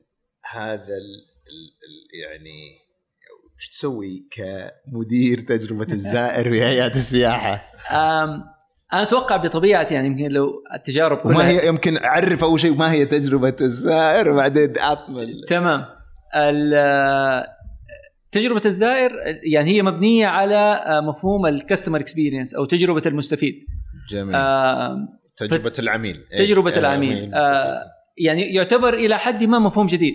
S2: هذا ال ال يعني وش تسوي كمدير تجربة الزائر في هيئة
S1: السياحة؟ أنا أتوقع بطبيعتي يعني يمكن لو التجارب كلها
S2: وما هي يمكن عرف أول شيء ما هي تجربة الزائر وبعدين أطمن.
S1: تمام. ال- تجربة الزائر يعني هي مبنية على مفهوم الكاستمر اكسبيرينس أو تجربة المستفيد.
S2: جميل.
S1: أم،
S2: تجربة العميل.
S1: تجربة
S2: إيه،
S1: العميل. آه، يعني يعتبر إلى حد ما مفهوم جديد.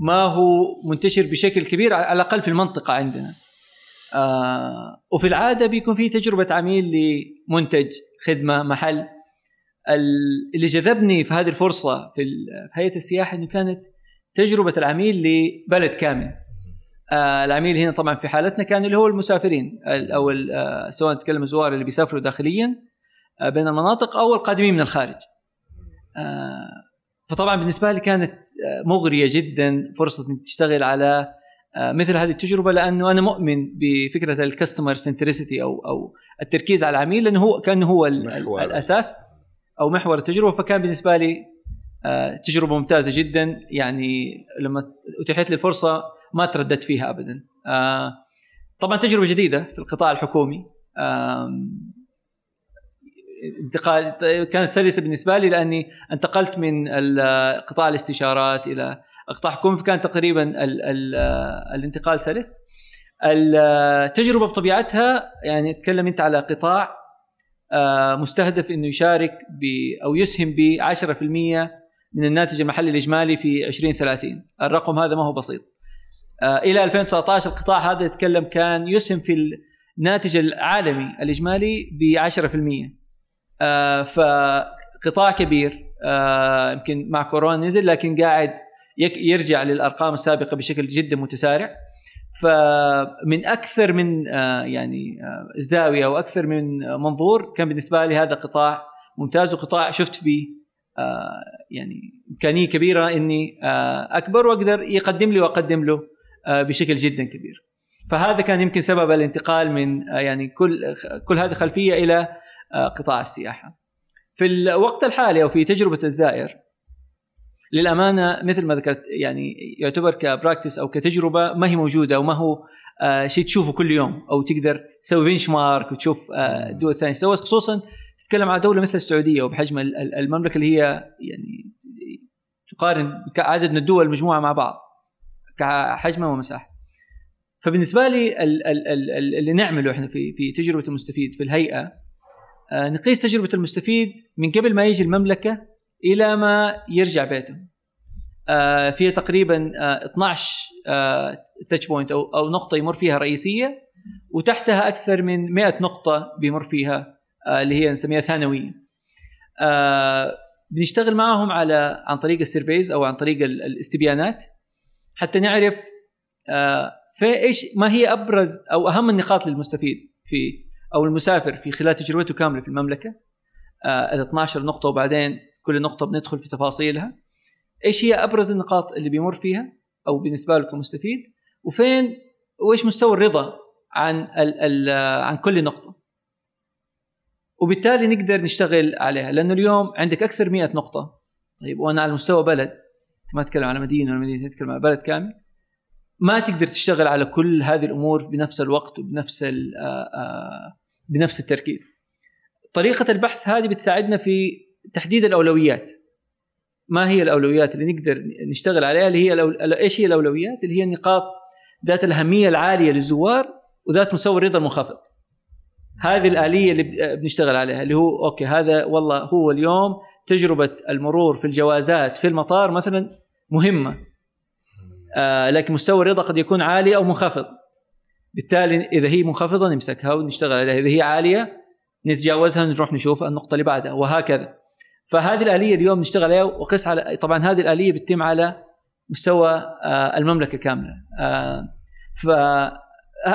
S1: ما هو منتشر بشكل كبير على الأقل في المنطقة عندنا. آه وفي العادة بيكون في تجربة عميل لمنتج خدمة محل. ال- اللي جذبني في هذه الفرصة في هيئة السياحة إنه كانت تجربة العميل لبلد كامل. آه العميل هنا طبعا في حالتنا كان اللي هو المسافرين. ال- أو آه سواء نتكلم الزوار اللي بيسافروا داخليا آه بين المناطق أو القادمين من الخارج. آه فطبعا بالنسبة لي كانت آه، مغرية جدا فرصة إنك تشتغل على مثل هذه التجربة لأنه أنا مؤمن بفكرة الكاستمر سنتريسيتي أو أو التركيز على العميل لأنه هو كان هو
S2: محور.
S1: الأساس أو محور التجربة. فكان بالنسبة لي آه، تجربة ممتازة جدا. يعني لما أتيحت لي الفرصه ما ترددت فيها ابدا. آه، طبعا تجربة جديدة في القطاع الحكومي. انتقال كانت سلسة بالنسبة لي لأني انتقلت من قطاع الاستشارات إلى قطاع حكومي فكان تقريبا ال ال الانتقال سلس. التجربه بطبيعتها يعني تكلم أنت على قطاع آه، مستهدف إنه يشارك ب أو يسهم ب 10% من الناتج المحلي الإجمالي في 2030 الرقم هذا ما هو بسيط. آه، إلى 2019 القطاع هذا يتكلم كان يسهم في الناتج العالمي الإجمالي ب 10% آه، فقطاع كبير آه، يمكن مع كورونا نزل لكن قاعد يرجع للأرقام السابقة بشكل جدا متسارع فمن أكثر من آه، يعني آه، زاوية وأكثر من آه، منظور كان بالنسبة لي هذا قطاع ممتاز وقطاع شفت آه، يعني إمكانية كبيرة إني أكبر وأقدر يقدم لي وأقدم له بشكل جدا كبير. فهذا كان يمكن سبب الانتقال من يعني كل كل هذه خلفيه إلى قطاع السياحة. في الوقت الحالي أو في تجربة الزائر للأمانة مثل ما ذكرت يعني يعتبر كبراكتس أو كتجربة ما هي موجودة وما هو آه شيء تشوفه كل يوم أو تقدر تسوي بنش مارك وتشوف آه دول ثانية سوت خصوصا تتكلم عن دولة مثل السعودية وبحجم ال- ال- المملكة اللي هي يعني تقارن عدد من الدول المجموعة مع بعض كحجمها ومساحه. فبالنسبة لي ال- ال- ال- اللي نعمله إحنا في في تجربة المستفيد في الهيئة آه، نقيس تجربة المستفيد من قبل ما يجي المملكة إلى ما يرجع بيته آه، فيها تقريبا آه، 12 touch point أو أو نقطة يمر فيها رئيسية وتحتها أكثر من 100 نقطة بيمر فيها آه، اللي هي نسميها ثانويه آه، بنشتغل معهم على عن طريق ال surveys أو عن طريق ال- الاستبيانات حتى نعرف آه، في إيش ما هي أبرز أو أهم النقاط للمستفيد في أو المسافر في خلال تجربته كاملة في المملكة؟ آه، ال 12 نقطة وبعدين كل نقطة بندخل في تفاصيلها. إيش هي أبرز النقاط اللي بيمر فيها أو بالنسبة له كمستفيد وفين وإيش مستوى الرضا عن ال ال عن كل نقطة؟ وبالتالي نقدر نشتغل عليها لأنه اليوم عندك أكثر 100 نقطة. طيب وأنا على مستوى بلد أنت ما تتكلم على مدينة ولا مدينة تتكلم على بلد كامل. ما تقدر تشتغل على كل هذه الأمور بنفس الوقت وبنفس آه، آه، بنفس التركيز. طريقة البحث هذه بتساعدنا في تحديد الأولويات. ما هي الأولويات اللي نقدر نشتغل عليها؟ اللي هي الأول... إيش هي الأولويات؟ اللي هي النقاط ذات الأهمية العالية للزوار وذات مستوى الرضا المنخفض هذه الآلية اللي بنشتغل عليها اللي هو أوكي هذا والله هو اليوم تجربة المرور في الجوازات في المطار مثلا مهمة. آه لكن مستوى الرضا قد يكون عالي أو منخفض. بالتالي إذا هي منخفضة نمسكها ونشتغل عليها. إذا هي عالية نتجاوزها ونروح نشوف النقطة اللي بعدها. وهكذا. فهذه الآلية اليوم نشتغل عليها وقس على طبعا هذه الآلية بتتم على مستوى آه المملكة كاملة. آه ف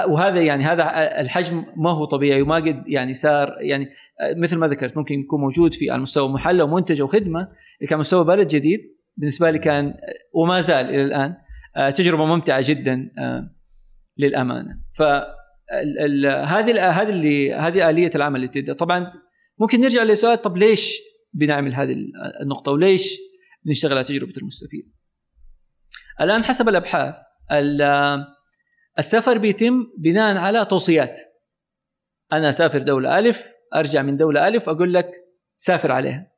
S1: وهذا يعني هذا الحجم ما هو طبيعي وما قد يعني صار يعني مثل ما ذكرت ممكن يكون موجود في على مستوى محل أو منتج أو خدمه اللي كان مستوى بلد جديد بالنسبة لي كان وما زال إلى الآن آه، تجربة ممتعة جدا آه، للأمانة. ف هذه هذه اللي هذه آلية العمل اللي بتبدا طبعا ممكن نرجع لسؤال طب ليش بنعمل هذه النقطة وليش بنشتغل على تجربة المستفيد؟ الآن حسب الأبحاث ال- السفر بيتم بناء على توصيات. أنا أسافر دولة ألف أرجع من دولة ألف أقول لك سافر عليها.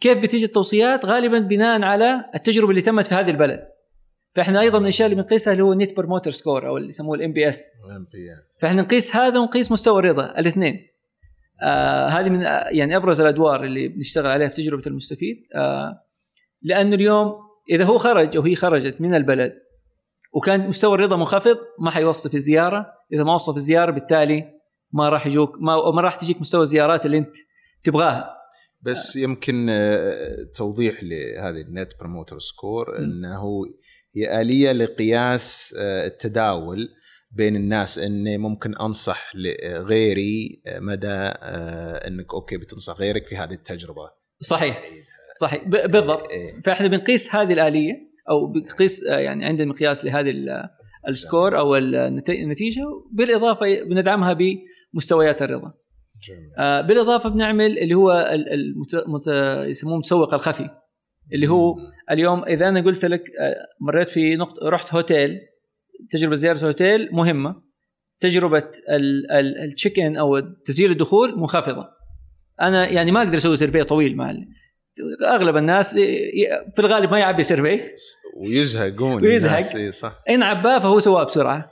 S1: كيف بتيجي التوصيات؟ غالبا بناء على التجربة اللي تمت في هذه البلد. فإحنا أيضا من الأشياء اللي بنقيسها اللي هو ال net promoter score أو اللي يسموه ال NPS فإحنا نقيس هذا ونقيس مستوى الرضا الاثنين. آه هذه من آه، يعني أبرز الأدوار اللي بنشتغل عليها في تجربة المستفيد. آه لأنه اليوم إذا هو خرج أو هي خرجت من البلد وكان مستوى الرضا منخفض ما حيوصف الزيارة. إذا ما وصف الزيارة بالتالي ما راح يجوك ما, ما راح تجيك مستوى الزيارات اللي أنت تبغاها.
S2: بس يمكن آه، توضيح لهذه ال net promoter
S1: score.
S2: إنه هي آلية لقياس آه، التداول. بين الناس إني ممكن أنصح لغيري آه، مدى آه، إنك okay بتنصح غيرك في هذه التجربة.
S1: صحيح. صحيح. ب- بالضبط.
S2: إيه.
S1: فإحنا بنقيس هذه الآلية أو بنقيس آه، يعني عندنا مقياس لهذه ال- ال score أو النت- النتيجة بالاضافه بندعمها بمستويات الرضا.
S2: جميل.
S1: آه، بالإضافة بنعمل اللي هو ال- المت... مت... يسموه المتسوق الخفي. اللي هو اليوم إذا أنا قلت لك آه، مريت في نقطة رحت هوتيل تجربة زيارة هوتيل مهمة. تجربة ال- ال- ال check in أو تسجيل الدخول منخفضة. أنا يعني ما أقدر أسوي survey طويل مع أغلب الناس في الغالب ما يعبي survey
S2: ويزهقون
S1: ويزهق.
S2: إيه، صح.
S1: إن عباه فهو سواه بسرعة.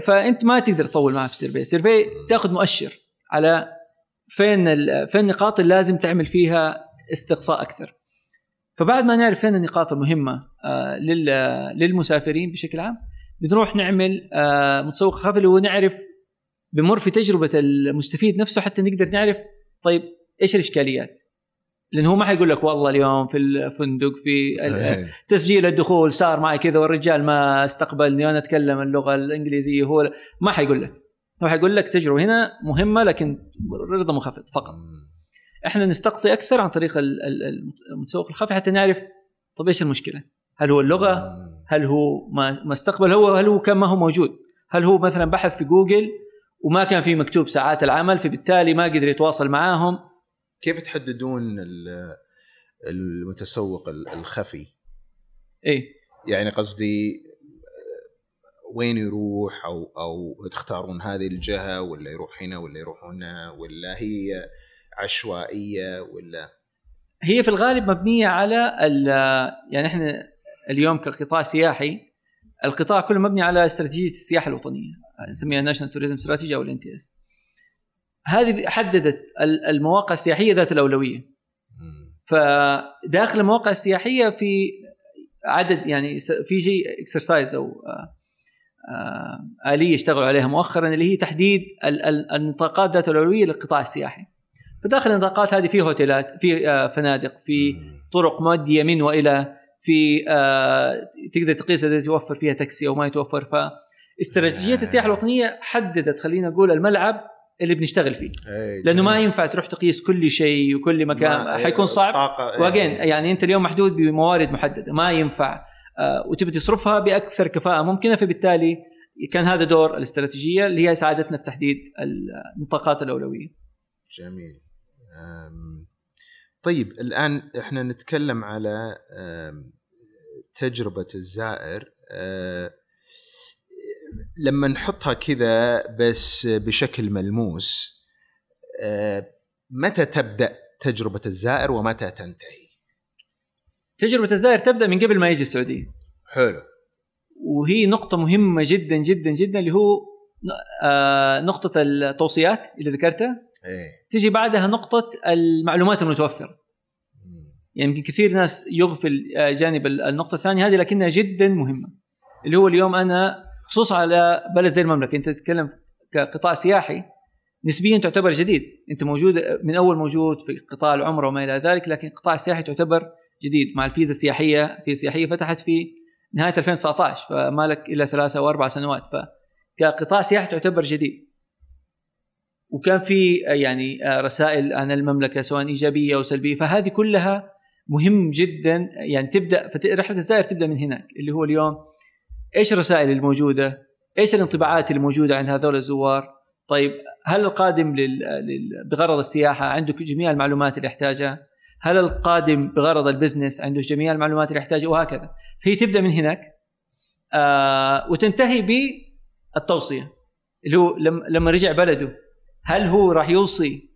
S1: فأنت ما تقدر تطول معه في ال survey ال survey تأخذ مؤشر على فين فين النقاط اللي لازم تعمل فيها استقصاء أكثر. فبعد ما نعرف فين النقاط المهمة آه، لل- للمسافرين بشكل عام بنروح نعمل آه، متسوق خفي اللي هو نعرف بمر في تجربة المستفيد نفسه حتى نقدر نعرف طيب إيش الإشكاليات لأنه هو ما حيقول لك والله اليوم في الفندق في
S2: إيه.
S1: تسجيل الدخول صار معي كذا والرجال ما استقبلني وأنا أتكلم اللغة الإنجليزية هو ما حيقول لك هو حيقول لك تجربة هنا مهمة لكن رضا منخفض فقط. إحنا نستقصي أكثر عن طريق ال- ال- المتسوق الخفي حتى نعرف طب إيش المشكلة؟ هل هو اللغة؟
S2: مم.
S1: هل هو ما استقبل هو هل هو كان ما هو موجود؟ هل هو مثلا بحث في جوجل وما كان في مكتوب ساعات العمل فبالتالي ما قدر يتواصل معاهم
S2: كيف تحددون ال- المتسوق ال- الخفي؟
S1: إيه
S2: يعني قصدي آه، وين يروح أو أو تختارون هذه الجهة ولا يروح هنا ولا يروح هنا ولا هي عشوائية ولا
S1: هي في الغالب مبنية على ال- يعني إحنا اليوم كقطاع سياحي القطاع كله مبني على استراتيجية السياحة الوطنية نسميها National Tourism Strategy أو ال NTS هذه حددت المواقع السياحية ذات الأولوية. فداخل المواقع السياحية في عدد يعني في شيء exercise أو آلية اشتغلوا عليها مؤخرا اللي هي تحديد النطاقات ذات الأولوية للقطاع السياحي. فداخل النطاقات هذه في هوتيلات في فنادق في طرق مؤديه من وإلى في تقدر تقيس إذا يتوفر فيها تاكسي أو ما يتوفر. ف استراتيجية السياحة الوطنية حددت خلينا نقول الملعب اللي بنشتغل فيه. لأنه ما ينفع تروح تقيس كل شيء وكل مكان حيكون صعب. وأجين يعني أنت اليوم محدود بموارد محددة ما ينفع. آه وتبي تصرفها بأكثر كفاءة ممكنة فبالتالي كان هذا دور الاستراتيجية اللي هي ساعدتنا في تحديد النطاقات الأولوية.
S2: جميل. طيب الآن إحنا نتكلم على تجربة الزائر لما نحطها كذا بس بشكل ملموس متى تبدأ تجربة الزائر ومتى تنتهي؟
S1: تجربة الزائر تبدأ من قبل ما يجي السعودية.
S2: حلو.
S1: وهي نقطة مهمة جدا جدا جدا اللي هو آه نقطة التوصيات اللي ذكرتها
S2: إيه؟
S1: تيجي بعدها نقطة المعلومات المتوفرة. يعني يمكن كثير ناس يغفل آه، جانب النقطة الثانية هذه لكنها جدا مهمة. اللي هو اليوم أنا خصوصا على بلد زي المملكة أنت تتكلم كقطاع سياحي نسبيا تعتبر جديد. أنت موجود من أول موجود في قطاع العمرة وما إلى ذلك لكن القطاع السياحي تعتبر جديد. مع الفيزا السياحية في سياحية فتحت في نهاية 2019 فما لك إلا ثلاثة أو أربع سنوات. فكقطاع سياحي تعتبر جديد. وكان في يعني رسائل عن المملكة سواء إيجابية أو سلبية فهذه كلها مهم جدا يعني تبدأ رحله الزائر تبدأ من هناك اللي هو اليوم إيش الرسائل الموجودة؟ إيش الانطباعات الموجودة عند هذول الزوار؟ طيب هل القادم. لل... بغرض السياحة عنده جميع المعلومات اللي يحتاجها؟ هل القادم بغرض ال business عنده جميع المعلومات اللي يحتاجها وهكذا فهي تبدأ من هناك آه وتنتهي بالتوصية اللي هو لما رجع بلده هل هو راح يوصي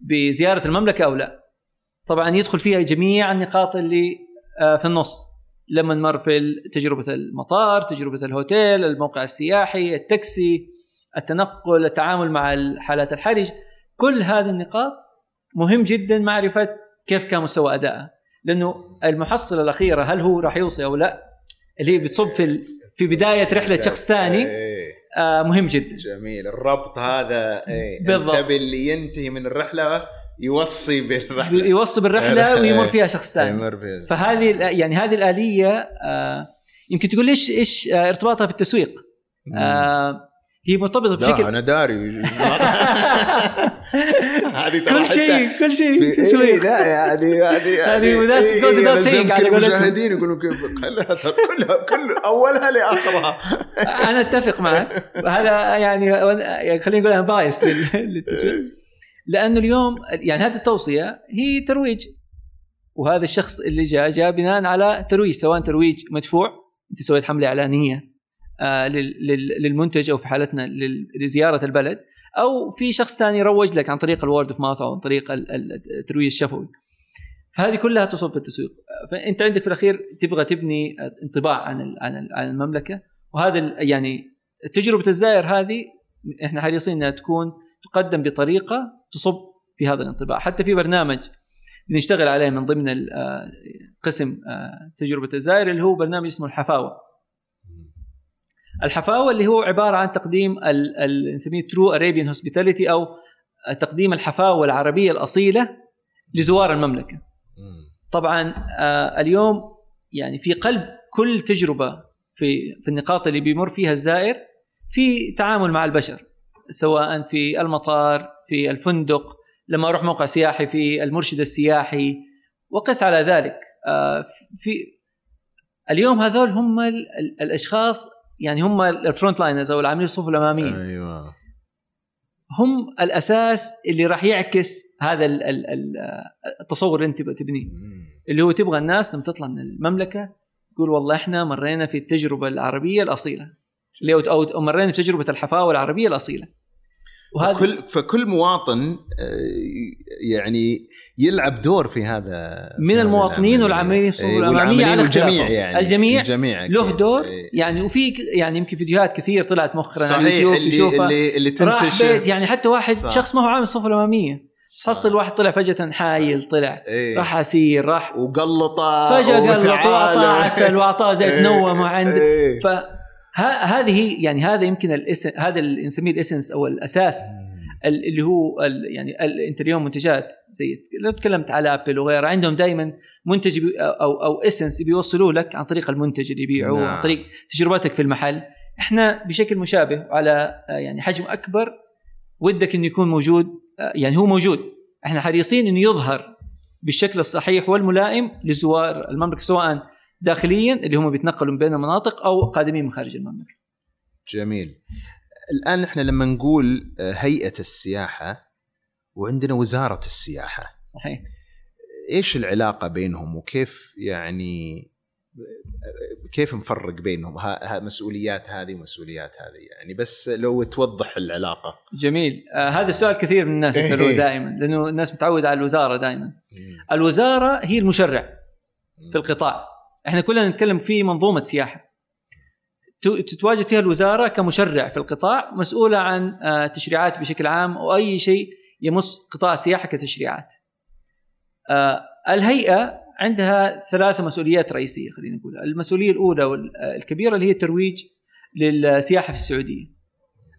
S1: بزيارة المملكة أو لا؟ طبعا يدخل فيها جميع النقاط اللي آه في النص. لما مر في تجربة المطار تجربة الهوتيل الموقع السياحي التاكسي التنقل التعامل مع حالات الحرج. كل هذه النقاط مهم جدا معرفة كيف كان مستوى أدائها. لأنه المحصلة الأخيرة هل هو راح يوصي أو لا اللي بتصب في في بداية رحلة شخص ثاني. إيه. آه مهم جدا.
S2: جميل. الربط هذا إيه. بالضبط. اللي ينتهي من الرحلة يوصي بالرحلة.
S1: يوصي بالرحلة ويمر فيها شخص ثاني. يمر فيها فهذه يعني هذه الآلية آه يمكن تقول ليش إيش آه ارتباطها في التسويق؟ آه هي مرتبطة بشكل
S2: أنا داري.
S1: كل شيء كل شيء. تسويق
S2: إيه لا يعني يعني هذه ذات
S1: إيه
S2: على المشاهدين يقولوا كلها كلها كل أولها لآخرها.
S1: أنا أتفق معك. هذا يعني, يعني خلينا نقول أنا biased للتسويق. لأنه اليوم يعني هذه التوصية هي ترويج. وهذا الشخص اللي جاء جاء بناء على ترويج سواء ترويج مدفوع أنت سويت حملة إعلانية. للمنتج أو في حالتنا لزيارة البلد أو في شخص ثاني روج لك عن طريق ال word of mouth أو عن طريق الترويج الشفوي. فهذه كلها تصب في التسويق. فأنت عندك في الأخير تبغى تبني انطباع عن عن المملكة وهذا يعني تجربة الزائر هذه إحنا حريصين إنها تكون تقدم بطريقة تصب في هذا الانطباع. حتى في برنامج بنشتغل عليه من ضمن آه، قسم آه، تجربة الزائر اللي هو برنامج اسمه الحفاوة. الحفاوة اللي هو عبارة عن تقديم نسميه true Arabian hospitality أو تقديم الحفاوة العربية الأصيلة لزوار المملكة. طبعا آه، اليوم يعني في قلب كل تجربة في في النقاط اللي بيمر فيها الزائر في تعامل مع البشر سواء في المطار في الفندق لما أروح موقع سياحي في المرشد السياحي وقس على ذلك آه، في اليوم هذول هم الأشخاص يعني هم ال frontliners أو العاملين الصفوف الاماميه
S2: أيوه.
S1: هم الأساس اللي راح يعكس هذا التصور اللي أنت تبنيه. اللي هو تبغى الناس لما تطلع من المملكة تقول والله إحنا مرينا في التجربة العربية الأصيلة. اللي أو مرينا في تجربة الحفاوة العربية الأصيلة. وهذا
S2: كل فكل مواطن آه، يعني يلعب دور في هذا
S1: من المواطنين. والعاملين في الصفوف الاماميه على
S2: الجميع. يعني
S1: الجميع
S2: الجميع
S1: له. دور
S2: إيه.
S1: يعني وفي يعني يمكن فيديوهات كثير طلعت مؤخرا على اليوتيوب
S2: اللي
S1: تشوفها
S2: اللي, اللي
S1: راح
S2: تنتشر
S1: بيت يعني حتى واحد
S2: صح.
S1: شخص ما هو عامل الصفوف الأمامية
S2: صح.
S1: تحصل واحد طلع فجأة حايل طلع
S2: إيه.
S1: راح اسير راح
S2: وقلطه
S1: فجأة قال
S2: وتعالى.
S1: واعطاه عسل واعطاه زيت
S2: إيه.
S1: نوى ما عند
S2: إيه.
S1: فهذه يعني هذا يمكن ال essen هذا اللي نسميه ال essence أو الأساس ال- اللي هو ال- يعني ال- انت اليوم منتجات. زي لو تكلمت على ابل وغيرها عندهم دائما منتج أو أو essence بيوصلوه لك عن طريق المنتج اللي يبيعوه
S2: نعم.
S1: عن طريق تجربتك في المحل. إحنا بشكل مشابه على يعني حجم أكبر ودك إنه يكون موجود يعني هو موجود. إحنا حريصين إنه يظهر بالشكل الصحيح والملائم لزوار المملكة سواء داخليا اللي هم بيتنقلوا بين المناطق أو قادمين من خارج المملكة.
S2: جميل. الآن إحنا لما نقول آه، هيئة السياحة وعندنا وزارة السياحة.
S1: صحيح.
S2: إيش العلاقة بينهم؟ وكيف يعني كيف نفرق بينهم؟ ها ها مسؤوليات هذه ومسؤوليات هذه. يعني بس لو توضح العلاقة.
S1: جميل. آه هذا السؤال كثير من الناس يسألوه
S2: إيه.
S1: دائما لأنه الناس متعودة على الوزارة دائما. الوزارة هي المشرع في القطاع. إحنا كلنا نتكلم في منظومة سياحة تتواجد فيها الوزارة كمشرع في القطاع مسؤولة عن آه، تشريعات بشكل عام واي شيء يمس قطاع السياحة كتشريعات. آه، الهيئة عندها ثلاث مسؤوليات رئيسية خلينا نقول، المسؤولية الأولى والكبيره اللي هي الترويج للسياحة في السعودية.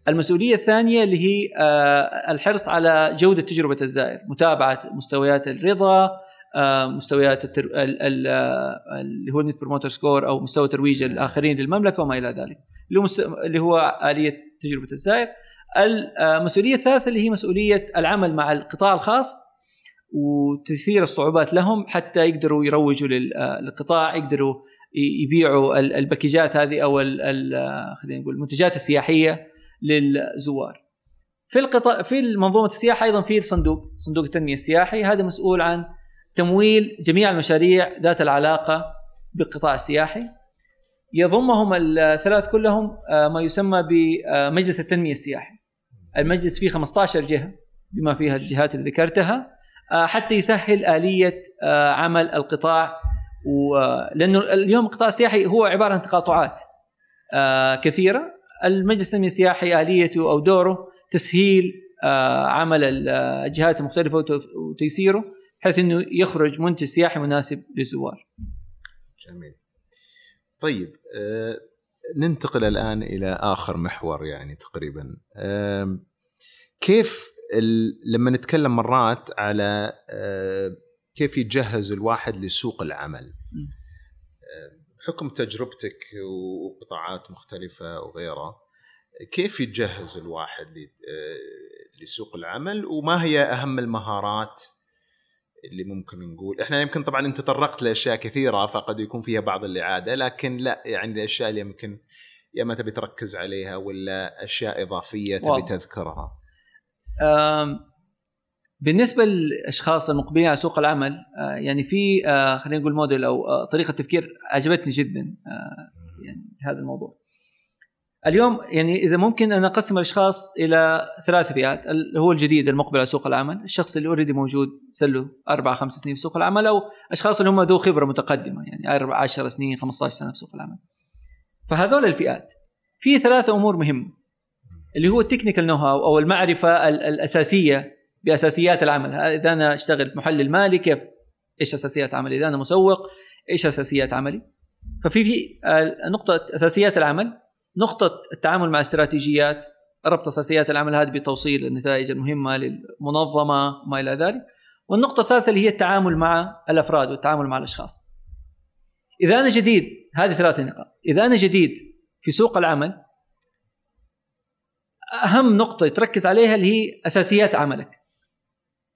S1: المسؤولية الثانية اللي هي آه، الحرص على جودة تجربة الزائر، متابعة مستويات الرضا، آه، مستويات التر... ال... ال... آه، اللي هو ال Net Promoter Score أو مستوى ترويج الآخرين للمملكة وما إلى ذلك. اللي هو مست... اللي هو آلية تجربة الزائر المسؤوليه الثالثه اللي هي مسؤولية العمل مع القطاع الخاص وتسيير الصعوبات لهم حتى يقدروا يروجوا لل- آه، للقطاع يقدروا يبيعوا ال- ال package ات هذه أو آه، خلينا نقول المنتجات السياحية للزوار. في القطاع في منظومه السياحة أيضا في الصندوق صندوق التنمية السياحي. هذا مسؤول عن تمويل جميع المشاريع ذات العلاقة بالقطاع السياحي. يضمهم الثلاث كلهم آه، ما يسمى بمجلس التنمية السياحي. المجلس فيه 15 جهة بما فيها الجهات اللي ذكرتها آه، حتى يسهل آلية آه، عمل القطاع. لأنه اليوم القطاع السياحي هو عبارة عن تقاطعات كثيرة. المجلس التنمية السياحي آليته أو دوره تسهيل عمل الجهات المختلفة وت- وتيسيره. بحيث إنه يخرج منتج سياحي مناسب للزوار.
S2: جميل طيب آه ننتقل الآن إلى آخر محور يعني تقريبا آه كيف. لما نتكلم مرات على آه كيف يتجهز الواحد لسوق العمل بحكم تجربتك وقطاعات مختلفة وغيرها كيف يتجهز الواحد. آه لسوق العمل وما هي أهم المهارات اللي ممكن نقول إحنا يمكن طبعا أنت تطرقت لأشياء كثيرة فقد يكون فيها بعض الإعادة لكن لا يعني الأشياء اللي يمكن يا ما تبي تركز عليها ولا أشياء إضافية تبي
S1: واضح.
S2: تذكرها
S1: بالنسبة للأشخاص المقبلين على سوق العمل آه، يعني في آه، خلينا نقول موديل أو آه، طريقة تفكير عجبتني جدا يعني هذا الموضوع. اليوم يعني إذا ممكن أنا أقسم الأشخاص إلى ثلاث فئات. اللي هو الجديد المقبل على سوق العمل، الشخص اللي already موجود صار له أربع خمس سنين في سوق العمل أو أشخاص اللي هم ذو خبرة متقدمة يعني أربع 10 سنين 15 سنة في سوق العمل. فهذول الفئات في ثلاثة أمور مهمة اللي هو ال technical know-how أو المعرفة ال- الأساسية بأساسيات العمل. إذا أنا أشتغل محلل مالي كيف؟ إيش أساسيات عملي؟ إذا أنا مسوق إيش أساسيات عملي؟ ففي في آه، نقطة أساسيات العمل نقطة التعامل مع استراتيجيات ربط أساسيات العمل هذه بتوصيل النتائج المهمة للمنظمة وما إلى ذلك. والنقطة الثالثة اللي هي التعامل مع الأفراد والتعامل مع الأشخاص. إذا أنا جديد هذه ثلاث نقاط. إذا أنا جديد في سوق العمل أهم نقطة تركز عليها اللي هي أساسيات عملك.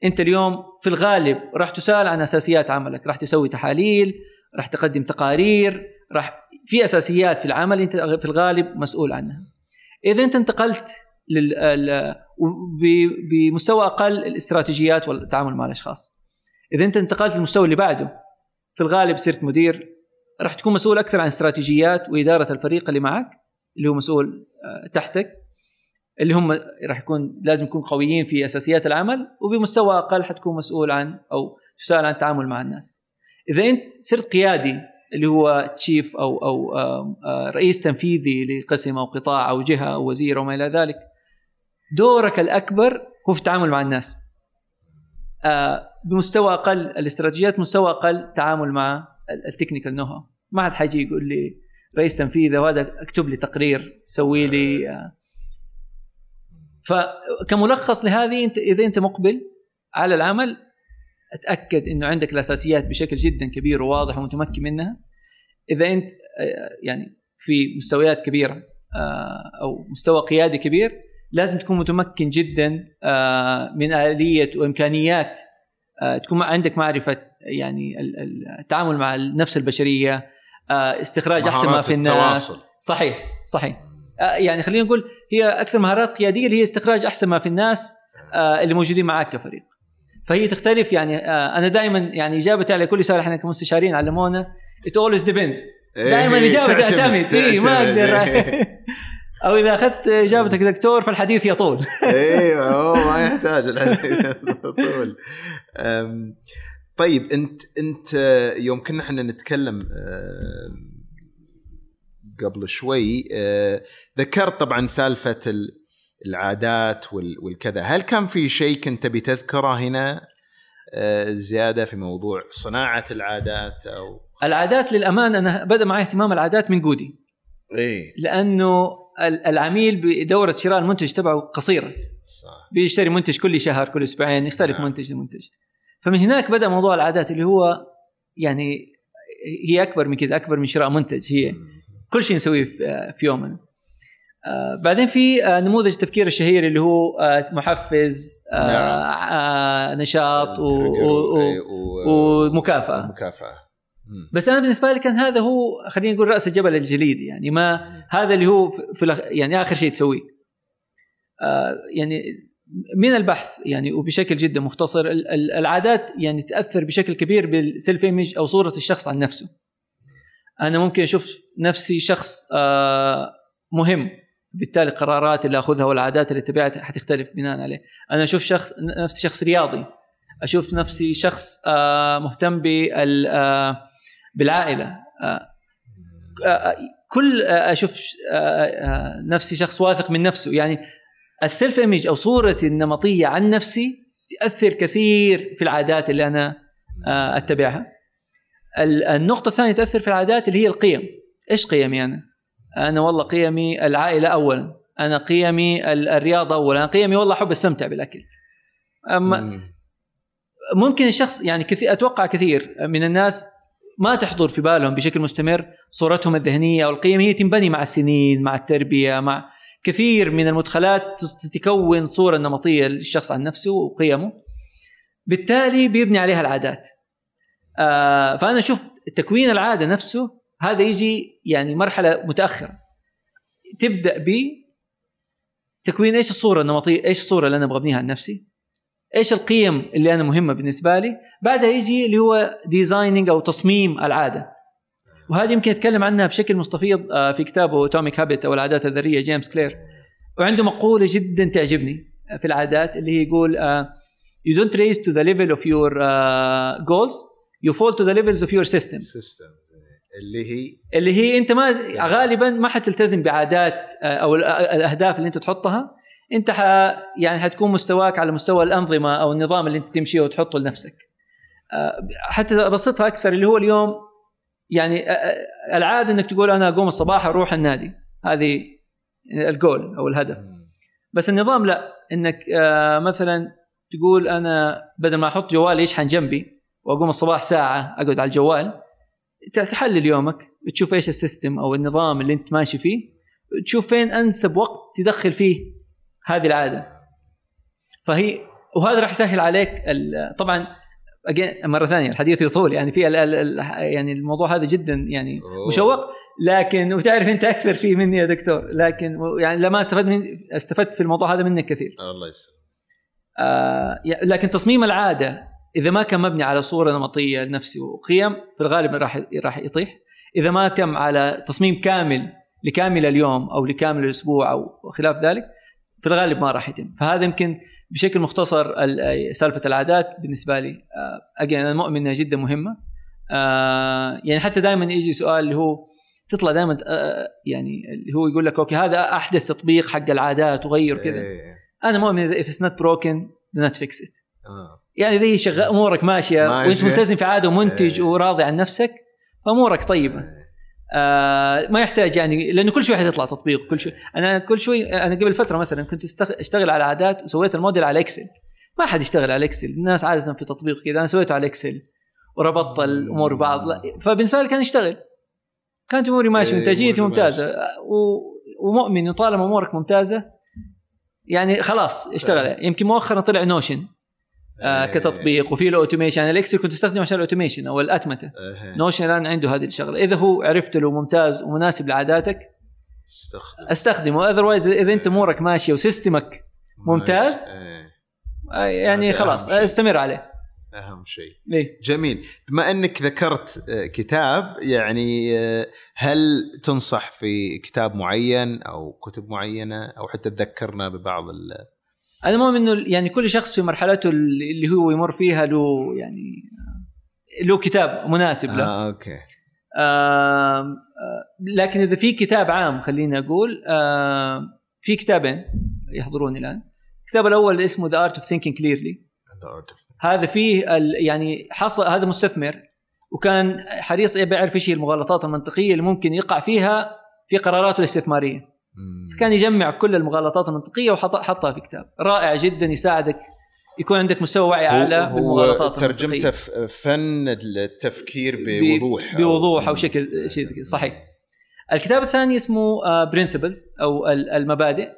S1: أنت اليوم في الغالب راح تسأل عن أساسيات عملك راح تسوي تحاليل راح تقدم تقارير راح في أساسيات في العمل أنت في الغالب مسؤول عنها إذا أنت انتقلت لل بمستوى أقل الاستراتيجيات والتعامل مع الأشخاص إذا أنت انتقلت للمستوى اللي بعده في الغالب صرت مدير راح تكون مسؤول أكثر عن استراتيجيات وإدارة الفريق اللي معك اللي هو مسؤول آه، تحتك اللي هم راح يكون لازم يكون قويين في أساسيات العمل وبمستوى أقل حتكون مسؤول عن أو تسال عن التعامل مع الناس. إذا أنت صرت قيادي اللي هو chief أو أو رئيس تنفيذي لقسم أو قطاع أو جهة أو وزير وما إلى ذلك دورك الأكبر هو في التعامل مع الناس. بمستوى أقل الاستراتيجيات مستوى أقل تعامل مع ال technical know ما حد حيجي يقول لي رئيس تنفيذي وهذا أكتب لي تقرير سوي لي فكملخص لهذه انت إذا أنت مقبل على العمل أتأكد إنه عندك الأساسيات بشكل جدا كبير وواضح ومتمكن منها. إذا أنت يعني في مستويات كبيرة أو مستوى قيادي كبير لازم تكون متمكن جدا من آلية وإمكانيات تكون عندك معرفة يعني التعامل مع النفس البشرية استخراج أحسن ما في الناس. التواصل. صحيح صحيح. يعني خلينا نقول هي أكثر مهارات قيادية اللي هي استخراج أحسن ما في الناس اللي موجودين معك كفريق. فهي تختلف يعني أنا دائما يعني إجابتي على كل سؤال إحنا كمستشارين علمونا it always depends دائما اجابه تعتمد اي ما أقدر. أو إذا أخذت إجابتك دكتور فالحديث يطول.
S2: أيوه هو ما يحتاج الحديث يطول. طيب أنت أنت يوم كنا إحنا نتكلم قبل شوي ذكرت طبعا سالفة العادات والكذا. هل كان في شيء كنت تبي تذكره هنا؟ زيادة في موضوع صناعة العادات أو
S1: العادات للامانه أنا بدأ معي اهتمام العادات من جودي.
S2: إيه.
S1: لأنه العميل بدورة شراء المنتج تبعه قصيرة.
S2: صح.
S1: بيشتري منتج كل شهر كل أسبوعين يختلف نعم. منتج لمنتج. فمن هناك بدأ موضوع العادات اللي هو يعني هي أكبر من كذا أكبر من شراء منتج هي. كل شيء نسويه في يومنا. آه بعدين في آه نموذج التفكير الشهير اللي هو آه محفز نعم. نشاط ومكافأة.
S2: مكافأة.
S1: بس أنا بالنسبة لي كان هذا هو خلينا نقول رأس الجبل الجليدي يعني ما هذا اللي هو في يعني آخر شيء تسويه. يعني من البحث يعني وبشكل جدا مختصر العادات يعني تأثر بشكل كبير بالسيلف ايمج أو صورة الشخص عن نفسه. أنا ممكن أشوف نفسي شخص مهم. بالتالي القرارات اللي أخذها والعادات اللي اتبعها حتختلف بناء عليه. أنا أشوف شخص نفسي شخص رياضي. أشوف نفسي شخص آه مهتم بال آه بالعائلة. كل أشوف نفسي شخص واثق من نفسه. يعني السيلف ايمج أو صورتي النمطية عن نفسي تأثر كثير في العادات اللي أنا أتبعها. النقطة الثانية تأثر في العادات اللي هي القيم. إيش قيمي أنا؟ أنا والله قيمي العائلة اولا. أنا قيمي الرياضة اولا. أنا قيمي والله أحب أستمتع بالأكل. أما ممكن الشخص يعني كثير أتوقع كثير من الناس ما تحضر في بالهم بشكل مستمر صورتهم الذهنية أو القيم. هي تنبني مع السنين مع التربية مع كثير من المدخلات تكون صورة نمطية للشخص عن نفسه وقيمه. بالتالي بيبني عليها العادات. آه فأنا أشوف تكوين العادة نفسه هذا يجي يعني مرحلة متأخرة. تبدأ ب تكوين إيش الصورة النمطية إيش الصورة اللي أنا أبغى أبنيها عن نفسي؟ إيش القيم اللي أنا مهمة بالنسبة لي؟ بعدها يجي اللي هو designing أو تصميم العادة. وهذه يمكن يتكلم عنها بشكل مستفيض في كتابه Atomic Habit أو العادات الذرية جيمس كلير. وعنده مقولة جدا تعجبني في العادات اللي هي يقول you don't raise to the level of your uh, goals you fall to the levels of your system
S2: system اللي هي
S1: اللي هي انت ما غالبا ما حتلتزم بعادات أو الأهداف اللي انت تحطها. انت ح يعني حتكون مستواك على مستوى الأنظمة أو النظام اللي انت تمشيه وتحطه لنفسك. حتى أبسطها أكثر اللي هو اليوم يعني العادة إنك تقول أنا أقوم الصباح أروح النادي. هذه الجول أو الهدف. بس النظام لا. إنك مثلا تقول أنا بدل ما أحط جوالي يشحن جنبي وأقوم الصباح ساعة أقعد على الجوال تحلل يومك تشوف إيش السيستم أو النظام اللي أنت ماشي فيه تشوف فين أنسب وقت تدخل فيه هذه العادة. فهي وهذا راح يسهل عليك طبعا مرة ثانية الحديث يطول يعني في يعني الموضوع هذا جدا يعني مشوق لكن وتعرف أنت أكثر فيه مني يا دكتور لكن يعني لما استفدت من استفدت في الموضوع هذا منك كثير.
S2: الله يسلمك.
S1: آه لكن تصميم العادة إذا ما كان مبني على صورة نمطية لنفسي وقيم في الغالب راح راح يطيح. إذا ما تم على تصميم كامل لكامل اليوم أو لكامل الأسبوع أو خلاف ذلك في الغالب ما راح يتم. فهذا يمكن بشكل مختصر ال- سالفة العادات بالنسبة لي. اجين أنا مؤمن إنها جدا مهمة. آه، يعني حتى دائما يجي سؤال اللي هو تطلع دائما يعني اللي هو يقول لك أوكي هذا أحدث تطبيق حق العادات وغير كذا.
S2: إيه.
S1: أنا مؤمن if it's not broken do not fix it.
S2: آه.
S1: يعني زي شغال أمورك ماشية
S2: ماشية.
S1: وأنت ملتزم في عادة ومنتج
S2: إيه.
S1: وراضي عن نفسك فأمورك طيبة. آه ما يحتاج يعني لأنه كل شوي حيطلع تطبيق كل شوي. أنا كل شوي أنا قبل فترة مثلا كنت أشتغل على عادات وسويت الموديل على Excel. ما حد يشتغل على Excel. الناس عادة في تطبيق كذا أنا سويته على Excel. وربطت الأمور ببعض. فبالنسبه لي كان يشتغل. كانت أموري ماشية
S2: إيه،
S1: وانتاجيتي
S2: أمورك
S1: ممتازة. و... ومؤمن وطالما أمورك ممتازة يعني خلاص اشتغل. يمكن مؤخرا طلع Notion آه
S2: إيه.
S1: كتطبيق وفي له automation أنا ال Excel كنت أستخدمه عشان ال automation أو الأتمتة
S2: إيه.
S1: Notion الان عنده هذه الشغلة إذا هو عرفت له ممتاز ومناسب لعاداتك
S2: استخدم
S1: استخدمه otherwise إذا أنت أمورك ماشية و system ك ممتاز.
S2: إيه.
S1: آه، يعني خلاص. استمر عليه
S2: أهم شيء
S1: ليه؟
S2: جميل بما أنك ذكرت آه، كتاب يعني آه، هل تنصح في كتاب معين أو كتب معينة أو حتى تذكرنا ببعض ال
S1: مؤمن إنه يعني كل شخص في مرحلته اللي هو يمر فيها له يعني آه، له كتاب مناسب له.
S2: آه
S1: okay. آه، لكن إذا في كتاب عام خليني أقول آم، في كتابين يحضروني الآن. الكتاب الأول اسمه The Art of Thinking Clearly هذا فيه يعني حصل هذا مستثمر وكان حريص يبي يعرف إيش هي المغالطات المنطقية اللي ممكن يقع فيها في قراراته الاستثمارية. كان يجمع كل المغالطات المنطقية وحطها في كتاب. رائع جدا يساعدك يكون عندك مستوى وعي أعلى بالمغالطات
S2: ترجمته فن التفكير بوضوح
S1: بوضوح أو شكل شيء صحيح. الكتاب الثاني اسمه Principles أو ال- المبادئ.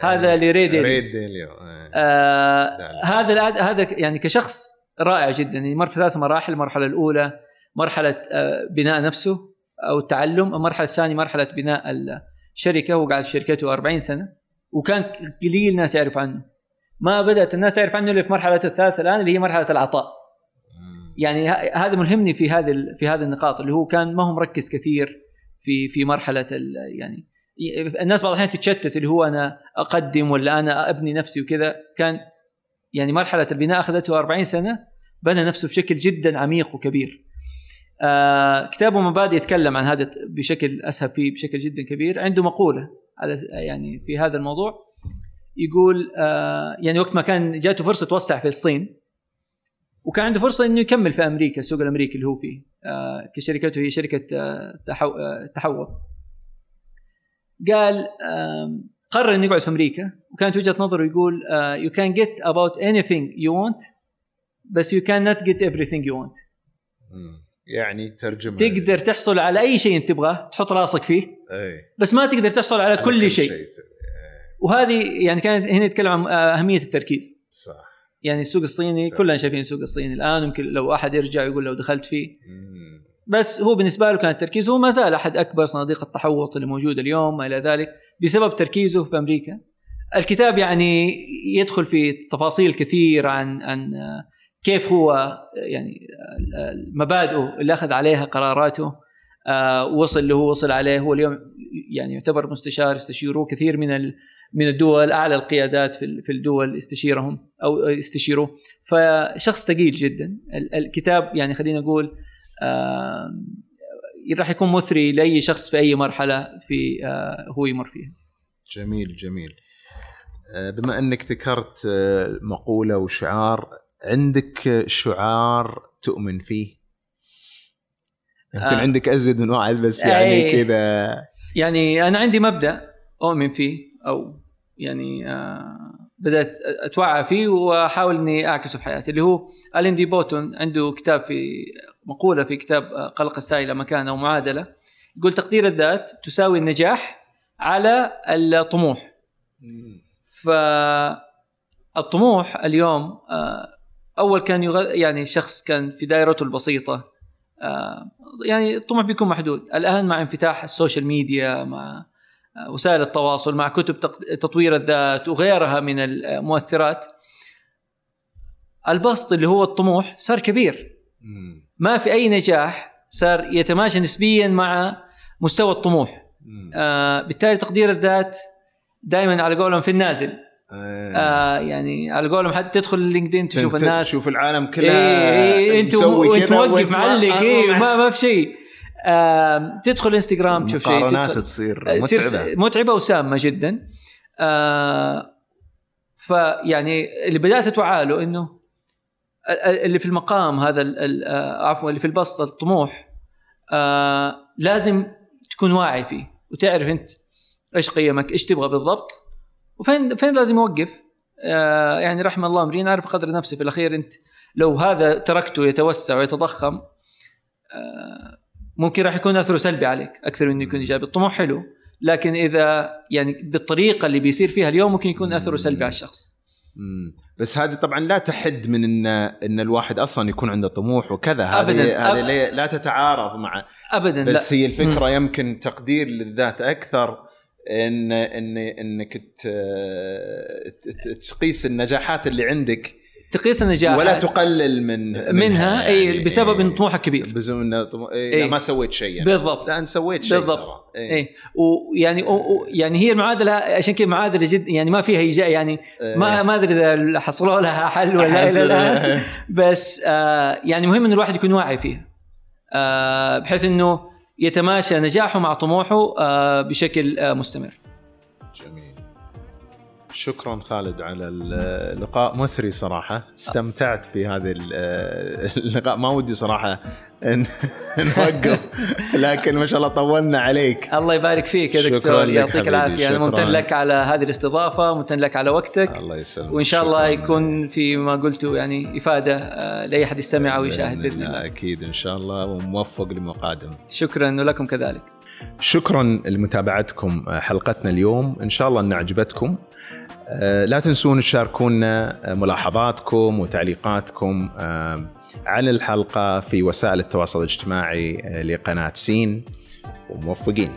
S1: هذا لراي
S2: داليو. راي داليو.
S1: آه.
S2: لا.
S1: هذا هذا يعني كشخص رائع جدا. يعني مر في ثلاث مراحل المرحلة الأولى مرحلة آه بناء نفسه أو التعلم المرحلة الثانية مرحلة بناء الشركة هو قاعد في شركته 40 سنة وكان قليل ناس يعرف عنه ما بدأت الناس تعرف عنه إلا في مرحلته الثالثة الآن اللي هي مرحلة العطاء. يعني هذا ملهمني في هذه في هذه النقاط اللي هو كان ما هو مركز كثير في في مرحلة يعني الناس بعض الأحيان تتشتت اللي هو أنا أقدم ولا أنا أبني نفسي وكذا كان يعني مرحلة البناء أخذته 40 سنة بنى نفسه بشكل جدا عميق وكبير. آه كتابه مبادئ يتكلم عن هذا بشكل اسهب فيه بشكل جدا كبير، عنده مقولة على يعني في هذا الموضوع. يقول آه يعني وقت ما كان جاته فرصة توسع في الصين وكان عنده فرصة إنه يكمل في أمريكا السوق الأمريكي اللي هو فيه آه كشركته هي شركة آه تحو... آه تحوط. قال آم، قرر إنه يقعد في أمريكا وكانت وجهة نظره يقول you can get about anything you want بس يو كان نوت جيت everything يو ونت.
S2: يعني ترجمة.
S1: تقدر تحصل على أي شيء أنت تبغاه تحط راسك فيه
S2: إي.
S1: بس ما تقدر تحصل على كل شيء.
S2: إيه،
S1: وهذه يعني كانت هنا يتكلم عن أهمية التركيز.
S2: صح.
S1: يعني السوق الصيني
S2: صح.
S1: كلنا شايفين السوق الصيني الآن يمكن لو أحد يرجع يقول لو دخلت فيه.
S2: مم.
S1: بس هو بالنسبة له كان التركيز هو ما زال أحد أكبر صناديق التحوط اللي موجودة اليوم ما إلى ذلك بسبب تركيزه في أمريكا. الكتاب يعني يدخل في تفاصيل كثير عن عن كيف هو يعني مبادئه اللي أخذ عليها قراراته آه، وصل اللي هو وصل عليه هو اليوم يعني يعتبر مستشار يستشيروه كثير من من الدول أعلى القيادات في ال- في الدول يستشيرهم أو يستشيروه. فشخص ثقيل جدا. ال- الكتاب يعني خلينا نقول آه، راح يكون مثري لأي شخص في أي مرحلة في آه، هو يمر فيها.
S2: جميل جميل. بما أنك ذكرت مقولة وشعار عندك شعار تؤمن فيه يمكن
S1: آه.
S2: عندك أزيد من واحد بس يعني
S1: أي.
S2: كذا
S1: يعني أنا عندي مبدأ أؤمن فيه أو يعني آه، بدأت أتوعى فيه وأحاول إني أعكسه في حياتي اللي هو ألين دي بوتون عنده كتاب في مقولة في كتاب آه، قلق السعي المكانة أو معادلة يقول تقدير الذات تساوي النجاح على الطموح فالطموح اليوم آه، أول كان يغ... يعني شخص كان في دائرته البسيطة آه، يعني الطموح بيكون محدود الآن مع انفتاح ال social media مع آه، وسائل التواصل مع كتب تطوير الذات وغيرها من المؤثرات البسط اللي هو الطموح صار كبير. ما في أي نجاح صار يتماشى نسبيا مع مستوى الطموح. آه بالتالي تقدير الذات دائما على قولهم في النازل آه. يعني على قولهم حتى تدخل لينكدين تشوف الناس.
S2: تشوف العالم كلها
S1: إيه إيه أنت
S2: مسوي
S1: وأنت
S2: كذا
S1: موقف
S2: وأنت
S1: معلق
S2: ما-
S1: إيه
S2: ما-
S1: ما, في شيء. آه تدخل إنستغرام تشوف شيء تدخل
S2: تصير متعبة.
S1: متعبة وسامة جدا. آه فيعني اللي بدأت اتوعى له إنه ال- ال- اللي في المقام هذا آه، عفوا اللي في البسط الطموح آه لازم تكون واعي فيه وتعرف أنت إيش قيمك إيش تبغى بالضبط. وفين فين لازم يوقف؟ آه يعني رحم الله امرئ عارف قدر نفسه في الأخير أنت لو هذا تركته يتوسع ويتضخم آه ممكن راح يكون أثره سلبي عليك أكثر من إنه يكون إيجابي. الطموح حلو لكن إذا يعني بالطريقة اللي بيصير فيها اليوم ممكن يكون أثره سلبي على الشخص.
S2: مم. بس هذه طبعا لا تحد من إن إن الواحد أصلا يكون عنده طموح وكذا. هذه
S1: أبداً.
S2: هذه
S1: أب-
S2: لا تتعارض مع
S1: ابدا
S2: بس
S1: لا.
S2: هي الفكرة يمكن تقدير للذات أكثر ان ان إنك تقيس النجاحات اللي عندك
S1: تقيس النجاح
S2: ولا تقلل من
S1: منها إي
S2: يعني
S1: بسبب إن طموحك كبير
S2: بزعم انه طم- إيه
S1: إيه.
S2: لا ما سويت شيء يعني.
S1: بالضبط
S2: لا انت سويت شيء
S1: بالضبط.
S2: ترى. إيه.
S1: ويعني و- يعني هي المعادلة عشان كذا معادله جد يعني ما فيها إيجا يعني ما ما أدري إذا حصلوا لها حل ولا
S2: إلى
S1: الآن بس آه يعني مهم إن الواحد يكون واعي فيها آه بحيث إنه يتماشى نجاحه مع طموحه آه بشكل آه مستمر.
S2: جميل. شكرا خالد على اللقاء. مثري صراحة. استمتعت في هذا ال- اللقاء. ما ودي صراحة إن- نوقف لكن ما شاء الله طولنا عليك.
S1: الله يبارك فيك يا دكتور. يعطيك العافية.
S2: أنا.
S1: ممتن لك على هذه الاستضافة ممتن لك على وقتك.
S2: الله يسلمك.
S1: وإن شاء الله. يكون في ما قلته يعني إفادة آه، لأي أحد يستمع أو يشاهد بإذن الله.
S2: أكيد إن شاء الله وموفق لما قادم
S1: شكرا ولكم كذلك.
S2: شكرا لمتابعتكم حلقتنا اليوم. إن شاء الله إن عجبتكم لا تنسون تشاركونا ملاحظاتكم وتعليقاتكم آه، عن الحلقة في وسائل التواصل الاجتماعي آه، لقناة سين. وموفقين.